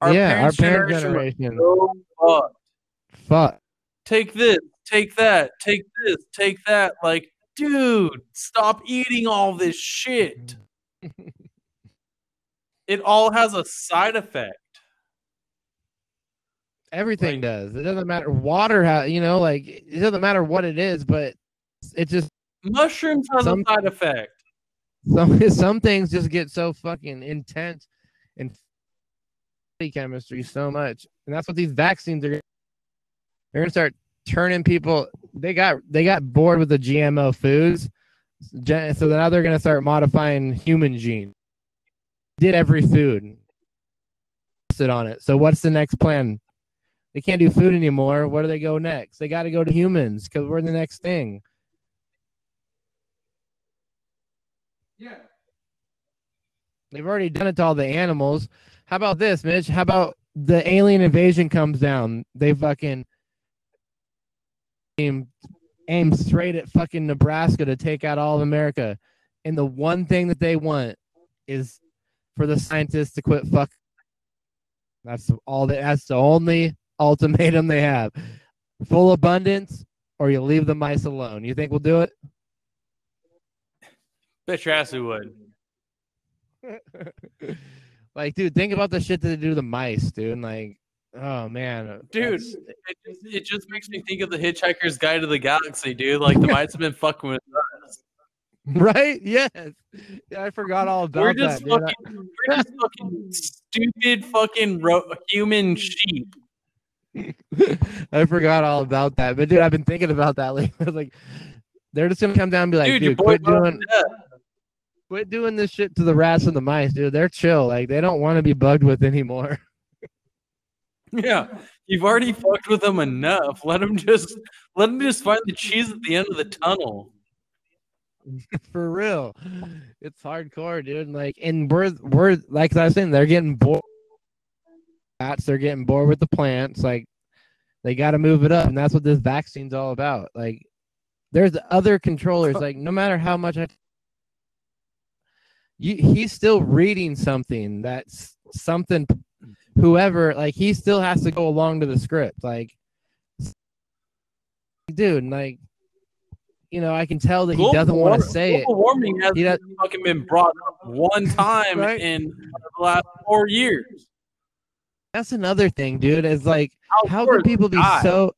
Our yeah, parents' our parents' generation, generation. so fucked. Fuck. Take this. take that, take this, take that. Like, dude, stop eating all this shit. *laughs* it all has a side effect. Everything Like- does. It doesn't matter. Water, ha- you know, like it doesn't matter what it is, but it just Mushrooms has Some- a side effect. some *laughs* some things just get so fucking intense and chemistry so much, and that's what these vaccines are. They're gonna start turning people. They got they got bored with the GMO foods, so now they're gonna start modifying human genes. Did every food sit on it? So what's the next plan? They can't do food anymore. Where do they go next? They got to go to humans because we're the next thing. Yeah. They've already done it to all the animals. How about this, Mitch? How about the alien invasion comes down? They fucking aim, aim straight at fucking Nebraska to take out all of America. And the one thing that they want is for the scientists to quit fuck. That's all that that's the only ultimatum they have. Full abundance or you leave the mice alone. You think we'll do it? Bet your ass we would. *laughs* like, dude, think about the shit that they do to the mice, dude. Like, oh man, uh, Dude, that's- it just, it just makes me think of the Hitchhiker's Guide to the Galaxy, dude. Like the *laughs* mites have been fucking with us. right? Yes, yeah, I forgot all about We're just that. dude. fucking, we're just fucking stupid fucking ro- human sheep. *laughs* I, forgot all about that. But dude, I've been thinking about that *laughs* lately. like, they're just gonna come down and be like, dude, dude, quit doing, him to death. quit doing this shit to the rats and the mice, dude. They're chill. Like, they don't want to be bugged with anymore. Yeah, you've already fucked with them enough. Let them just let them just find the cheese at the end of the tunnel. *laughs* For real, it's hardcore, dude. Like, and we're we're like I was saying, they're getting bored. Bats, they're getting bored with the plants. Like, they got to move it up, and that's what this vaccine's all about. Like, there's other controllers. Like, no matter how much I, you, he's still reading something that's something. Whoever, like, he still has to go along to the script. Like, dude, like, you know, I can tell that he doesn't want to say it. Global warming hasn't He does- fucking been brought up one time Right. in the last four years. That's another thing, dude. Is like, how Outdoors can people be die. so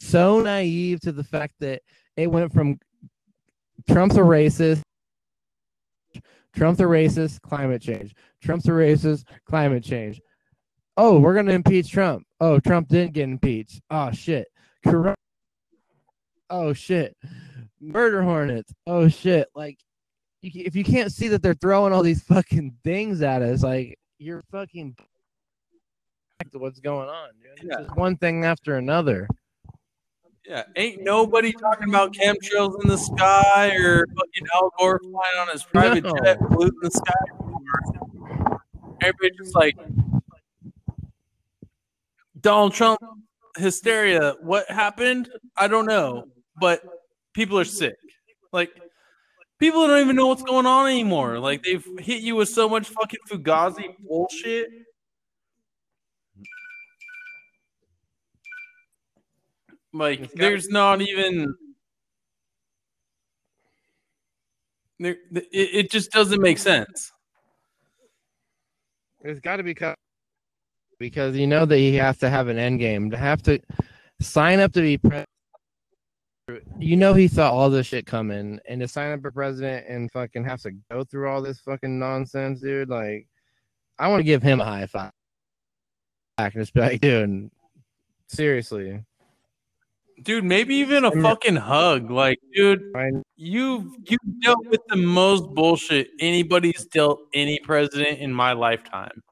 so naive to the fact that it went from Trump's a racist, Trump's a racist, climate change. Trump's a racist, climate change. Oh, we're gonna impeach Trump. Oh, Trump didn't get impeached. Oh shit. Corrupt. Oh shit. Murder hornets. Oh shit. Like, if you can't see that they're throwing all these fucking things at us, like you're fucking what's going on, dude. Yeah. just one thing after another. Yeah, ain't nobody talking about chemtrails in the sky or fucking Al Gore flying on his private No. jet polluting the sky. anymore. Everybody just like Donald Trump hysteria. What happened? I don't know, but people are sick. Like people don't even know what's going on anymore. Like they've hit you with so much fucking fugazi bullshit. Like there's not even there. It, it just doesn't make sense. It's got to be cut because you know that he has to have an end game to have to sign up to be president. You know he saw all this shit coming, and to sign up for president and fucking have to go through all this fucking nonsense, dude. Like, I want to give him a high five. Back and just be like, dude, seriously, Dude, maybe even a fucking hug. Like, dude, you've you dealt with the most bullshit anybody's dealt any president in my lifetime.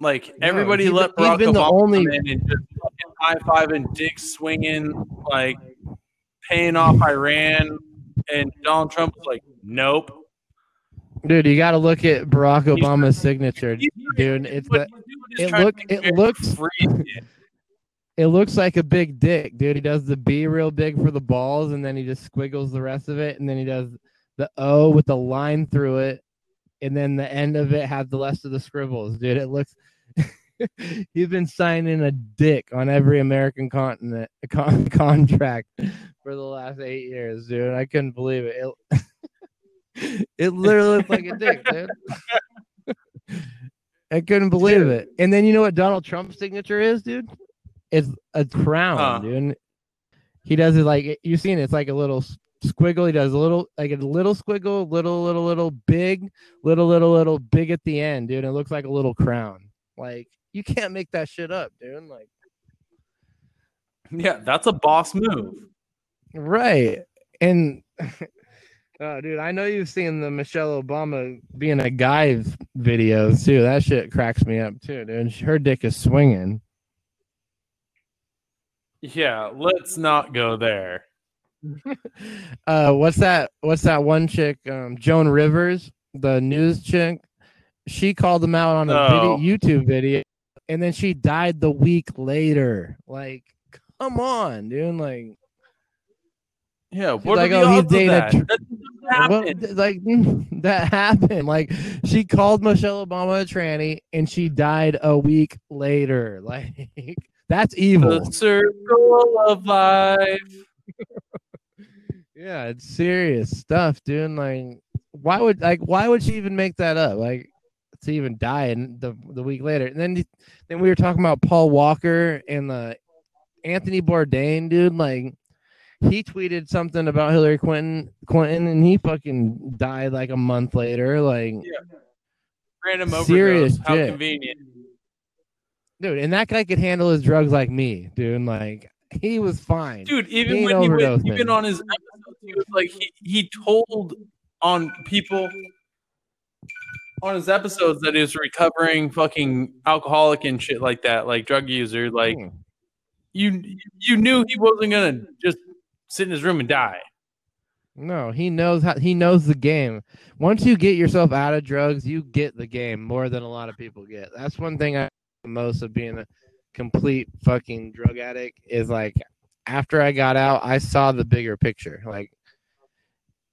Like No, everybody he's let Barack been the Obama only- come in and just fucking high fiving, dick swinging, like paying off Iran, and Donald Trump was like, "Nope." dude, you got to look at Barack Obama's signature, dude. It's the, he's doing is it look- it looks- free it looks like a big dick, dude. He does the B real big for the balls, and then he just squiggles the rest of it, and then he does the O with the line through it, and then the end of it has the rest of the scribbles, dude. It looks, *laughs* he's been signing a dick on every American continent con- *laughs* contract for the last eight years, dude. I couldn't believe it. It, *laughs* it literally looked like a dick, dude. I couldn't believe it. And then you know what Donald Trump's signature is, dude? It's a crown, Huh. dude. He does it like you've seen it. It's like a little squiggle. He does a little like a little squiggle, little little little big, little little little big at the end, dude. It looks like a little crown. Like you can't make that shit up, dude. Like Yeah, that's a boss move. right. And *laughs* oh, dude, I know you've seen the Michelle Obama being a guy v- videos too. That shit cracks me up too, dude. Her dick is swinging. Yeah, let's not go there. *laughs* uh what's that what's that one chick um joan rivers the news chick she called them out on a Oh. video, youtube video and then she died the week later like come on dude like Yeah, what like, oh, he dated that? That happen. like *laughs* that happened like she called michelle obama a tranny and she died a week later *laughs* like that's evil The circle of life. *laughs* Yeah, it's serious stuff, dude. Like, why would like why would she even make that up? Like, to even die and the the week later, and then then we were talking about Paul Walker and the Anthony Bourdain, dude. Like, he tweeted something about Hillary Clinton, Clinton, and he fucking died like a month later. Like, Random overdose. Serious How convenient. dude, and that guy could handle his drugs like me, dude. Like, he was fine. Dude, even ain't when he overdosed, even on his episode, he was like he, he told on people on his episodes that he was recovering fucking alcoholic and shit like that, like drug user. Like Hmm. you you knew he wasn't gonna just sit in his room and die. No, he knows how he knows the game. Once you get yourself out of drugs, you get the game more than a lot of people get. That's one thing I most of being a complete fucking drug addict is like after I got out, I saw the bigger picture. Like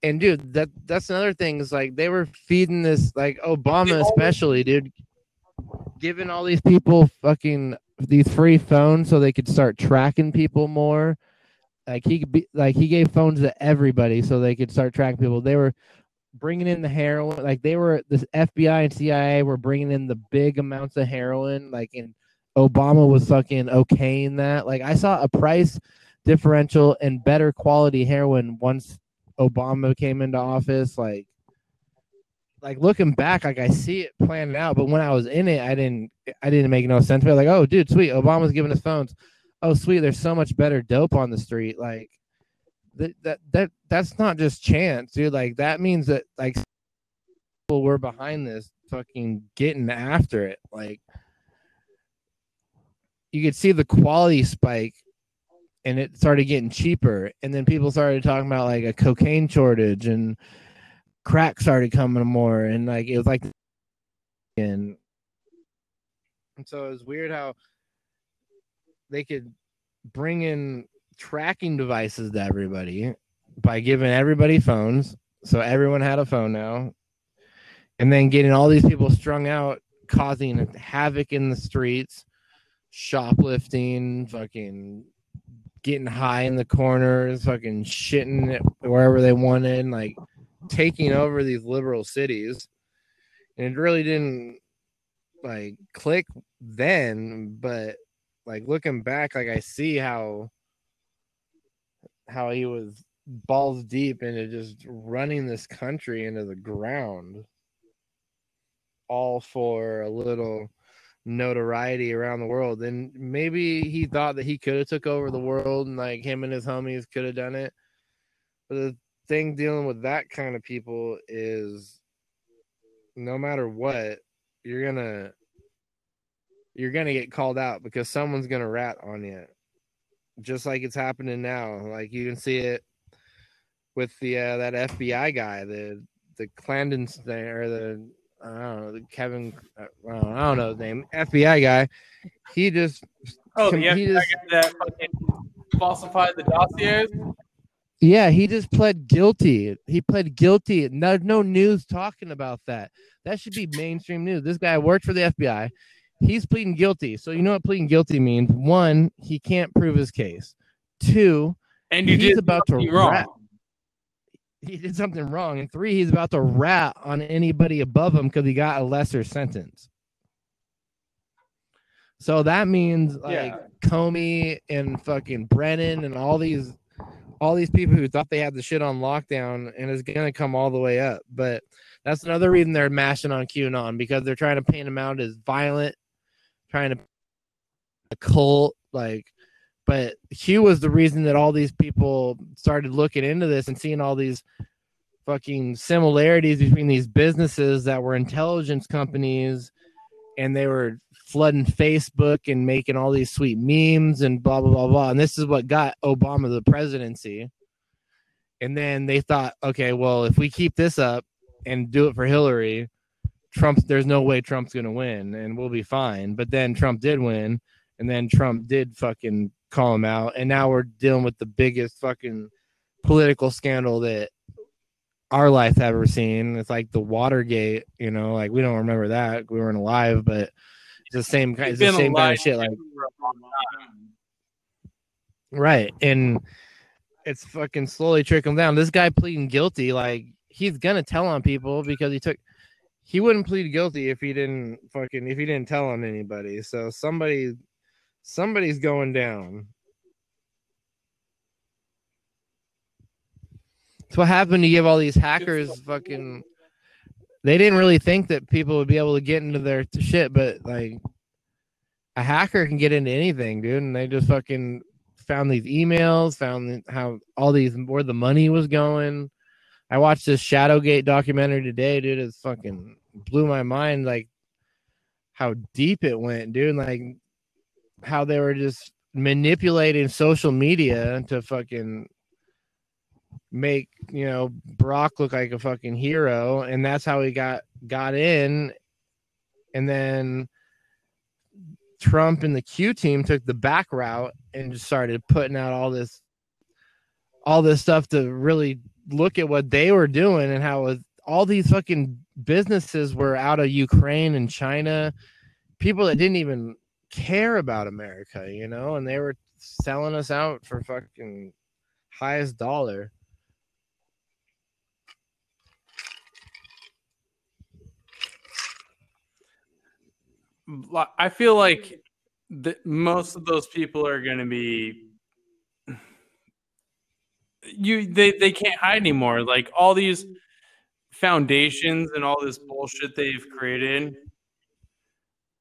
and dude, that that's another thing is like they were feeding this like Obama especially, dude, giving all these people fucking these free phones so they could start tracking people more. Like he could be like he gave phones to everybody so they could start tracking people. They were bringing in the heroin like they were the fbi and cia were bringing in the big amounts of heroin like and obama was fucking okaying that. Like i saw a price differential and better quality heroin once obama came into office like like looking back like i see it planned out but when i was in it i didn't i didn't make no sense but like oh dude sweet obama's giving us phones. Oh sweet there's so much better dope on the street. Like that that that that's not just chance dude. Like that means that like people were behind this fucking getting after it. Like you could see the quality spike and it started getting cheaper. And then people started talking about like a cocaine shortage and crack started coming more. And like it was like and and so it was weird how they could bring in tracking devices to everybody by giving everybody phones. So everyone had a phone now. And then getting all these people strung out causing havoc in the streets shoplifting fucking getting high in the corners fucking shitting it wherever they wanted like taking over these liberal cities. And it really didn't like click then but like looking back like i see how how he was balls deep into just running this country into the ground all for a little notoriety around the world and maybe he thought that he could have took over the world and like him and his homies could have done it. But the thing dealing with that kind of people is no matter what you're gonna you're gonna get called out because someone's gonna rat on you just like it's happening now. Like you can see it with the uh, that fbi guy the the clandestine or the i don't know the kevin uh, I don't, I don't know his name fbi guy he just Oh, the he FBI just- guy that fucking falsified the dossiers. Yeah, he just pled guilty. He pled guilty. No, no news talking about that. That should be mainstream news. This guy worked for the FBI. he's pleading guilty. So you know what pleading guilty means? One, he can't prove his case. Two, And you he's about to wrong. rat- he did something wrong. And three, he's about to rat on anybody above him because he got a lesser sentence. So that means like Yeah. Comey and fucking Brennan and all these all these people who thought they had the shit on lockdown and it's gonna come all the way up. But that's another reason they're mashing on QAnon because they're trying to paint him out as violent, trying to a cult, like but Q was the reason that all these people started looking into this and seeing all these fucking similarities between these businesses that were intelligence companies and they were flooding Facebook and making all these sweet memes and blah blah blah blah. And this is what got Obama the presidency. And then they thought, okay, well, if we keep this up and do it for Hillary, Trump, there's no way Trump's gonna win, and we'll be fine. But then Trump did win, and then Trump did fucking call him out, and now we're dealing with the biggest fucking political scandal that our life have ever seen. It's like the Watergate, you know, like we don't remember that we weren't alive, but it's the same kind. It's the same kind of shit. Like for a long time. Right. And it's fucking slowly trickling down. This guy pleading guilty, like he's gonna tell on people because he took he wouldn't plead guilty if he didn't fucking if he didn't tell on anybody. So somebody somebody's going down. That's what happened to give all these hackers fucking they didn't really think that people would be able to get into their shit, but like a hacker can get into anything, dude, and they just fucking found these emails, found how all these where the money was going. I watched this Shadowgate documentary today, dude. It's fucking blew my mind, like how deep it went, dude. Like how they were just manipulating social media to fucking make you know Barack look like a fucking hero, and that's how he got got in. And then Trump and the Q team took the back route and just started putting out all this all this stuff to really look at what they were doing and how all these fucking businesses were out of Ukraine and China, people that didn't even care about America, you know, and they were selling us out for fucking highest dollar. I feel like the, most of those people are going to be you they they can't hide anymore like all these foundations and all this bullshit they've created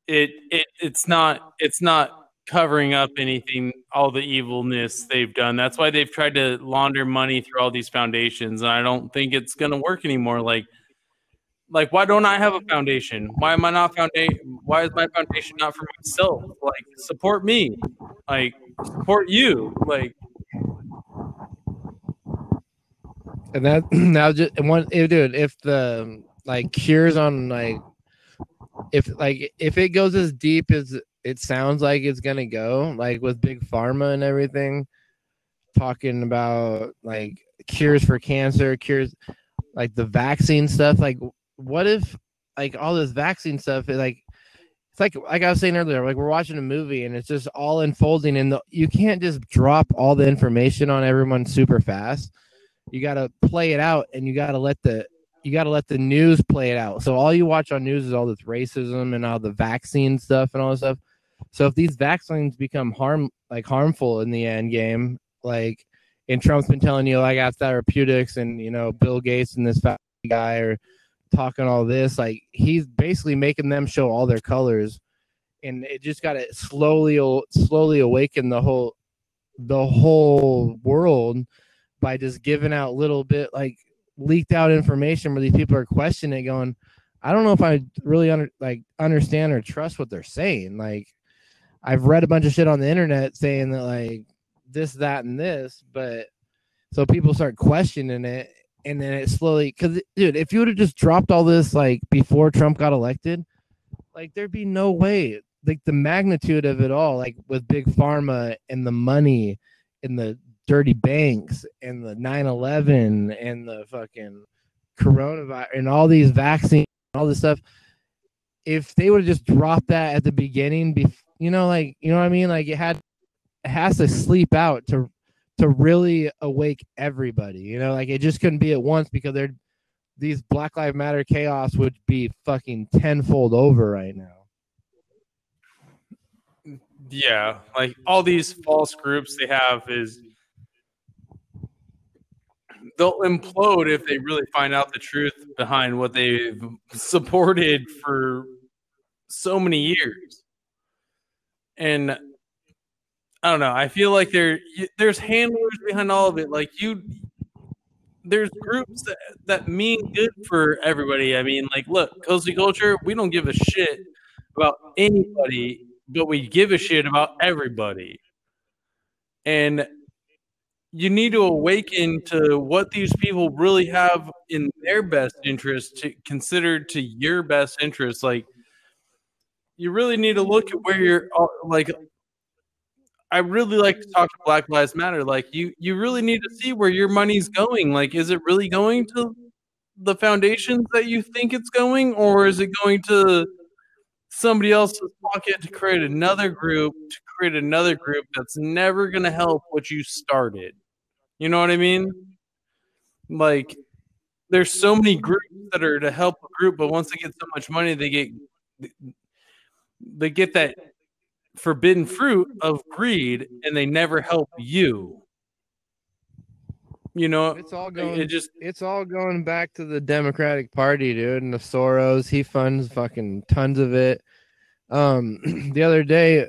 it it it's not it's not covering up anything all the evilness they've done. That's why they've tried to launder money through all these foundations and i don't think it's going to work anymore. Like like why don't i have a foundation? Why am i not foundation why is my foundation not for myself? Like support me. Like support you. Like And that *clears throat* now just one dude, if the like cures on like if like if it goes as deep as it sounds like it's gonna go, like with big pharma and everything, talking about like cures for cancer, cures like the vaccine stuff, like what if like all this vaccine stuff is like it's like like I was saying earlier, like we're watching a movie and it's just all unfolding and the, you can't just drop all the information on everyone super fast. You got to play it out and you got to let the you got to let the news play it out. So all you watch on news is all this racism and all the vaccine stuff and all this stuff. So if these vaccines become harm like harmful in the end game like and trump's been telling you like got therapeutics and you know bill gates and this guy are talking all this like he's basically making them show all their colors. And it just got to slowly slowly awaken the whole the whole world by just giving out little bit like leaked out information where these people are questioning it going i don't know if i really under, like understand or trust what they're saying. Like i've read a bunch of shit on the internet saying that like this that and this but so people start questioning it and then it slowly. Because dude if you would have just dropped all this like before trump got elected like there'd be no way like the magnitude of it all like with big pharma and the money and the dirty banks and the 9-11 and the fucking coronavirus and all these vaccines all this stuff if they would have just dropped that at the beginning, be you know, like you know what I mean? Like it had it has to sleep out to to really awake everybody. You know, like it just couldn't be at once because they're these Black Lives Matter chaos would be fucking tenfold over right now. Yeah, like all these false groups they have is they'll implode if they really find out the truth behind what they've supported for so many years. And I don't know. I feel like there there's handlers behind all of it. Like you, there's groups that, that mean good for everybody. I mean, like, look, cozy culture. We don't give a shit about anybody, but we give a shit about everybody. And you need to awaken to what these people really have in their best interest to consider to your best interest like you really need to look at where you're like i really like to talk to black lives matter like you you really need to see where your money's going like is it really going to the foundations that you think it's going or is it going to somebody else's pocket to create another group to create another group that's never going to help what you started you know what I mean? Like, there's so many groups that are to help a group, but once they get so much money, they get they get that forbidden fruit of greed, and they never help you. You know, it's all going. It just it's all going back to the Democratic Party, dude, and the Soros. He funds fucking tons of it. Um, *clears throat* the other day,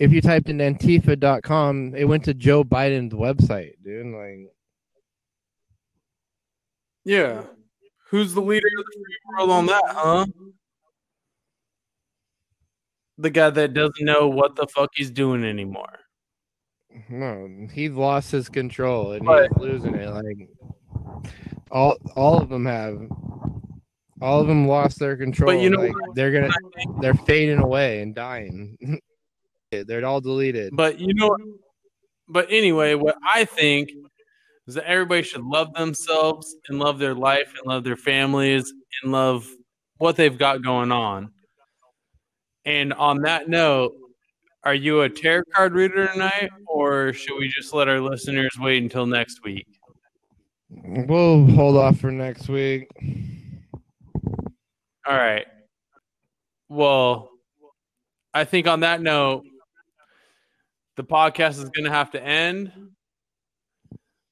if you typed in antifa.com, it went to Joe Biden's website, dude. Like, yeah, who's the leader of the free world on that, huh? The guy that doesn't know what the fuck he's doing anymore. No, he's lost his control and but, he's losing it. Like all, all of them have. All of them lost their control. But you know, like, they're gonna, they're fading away and dying. *laughs* They're all deleted. But you know, but anyway, what I think is that everybody should love themselves and love their life and love their families and love what they've got going on. And on that note, are you a tarot card reader tonight, or should we just let our listeners wait until next week? We'll hold off for next week. All right. Well, I think on that note, the podcast is going to have to end.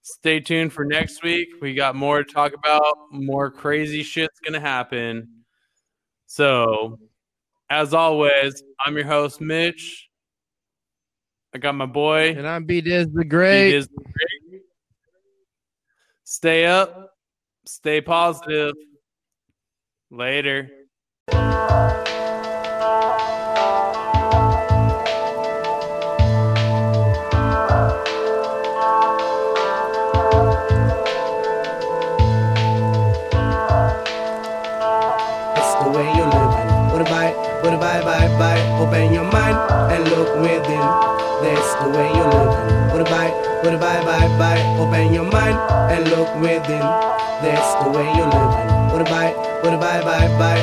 Stay tuned for next week. We got more to talk about. More crazy shit's going to happen. So, as always, I'm your host, Mitch. I got my boy. And I'm B Diz the Great. B-Diz the Great. Stay up. Stay positive. Later. What about, what about, bye, bye? Open your mind and look within. That's the way you look. What a bye, what a bye, bye. Open your mind and look within. That's the way you look. What a bye, what a bye, bye, bye.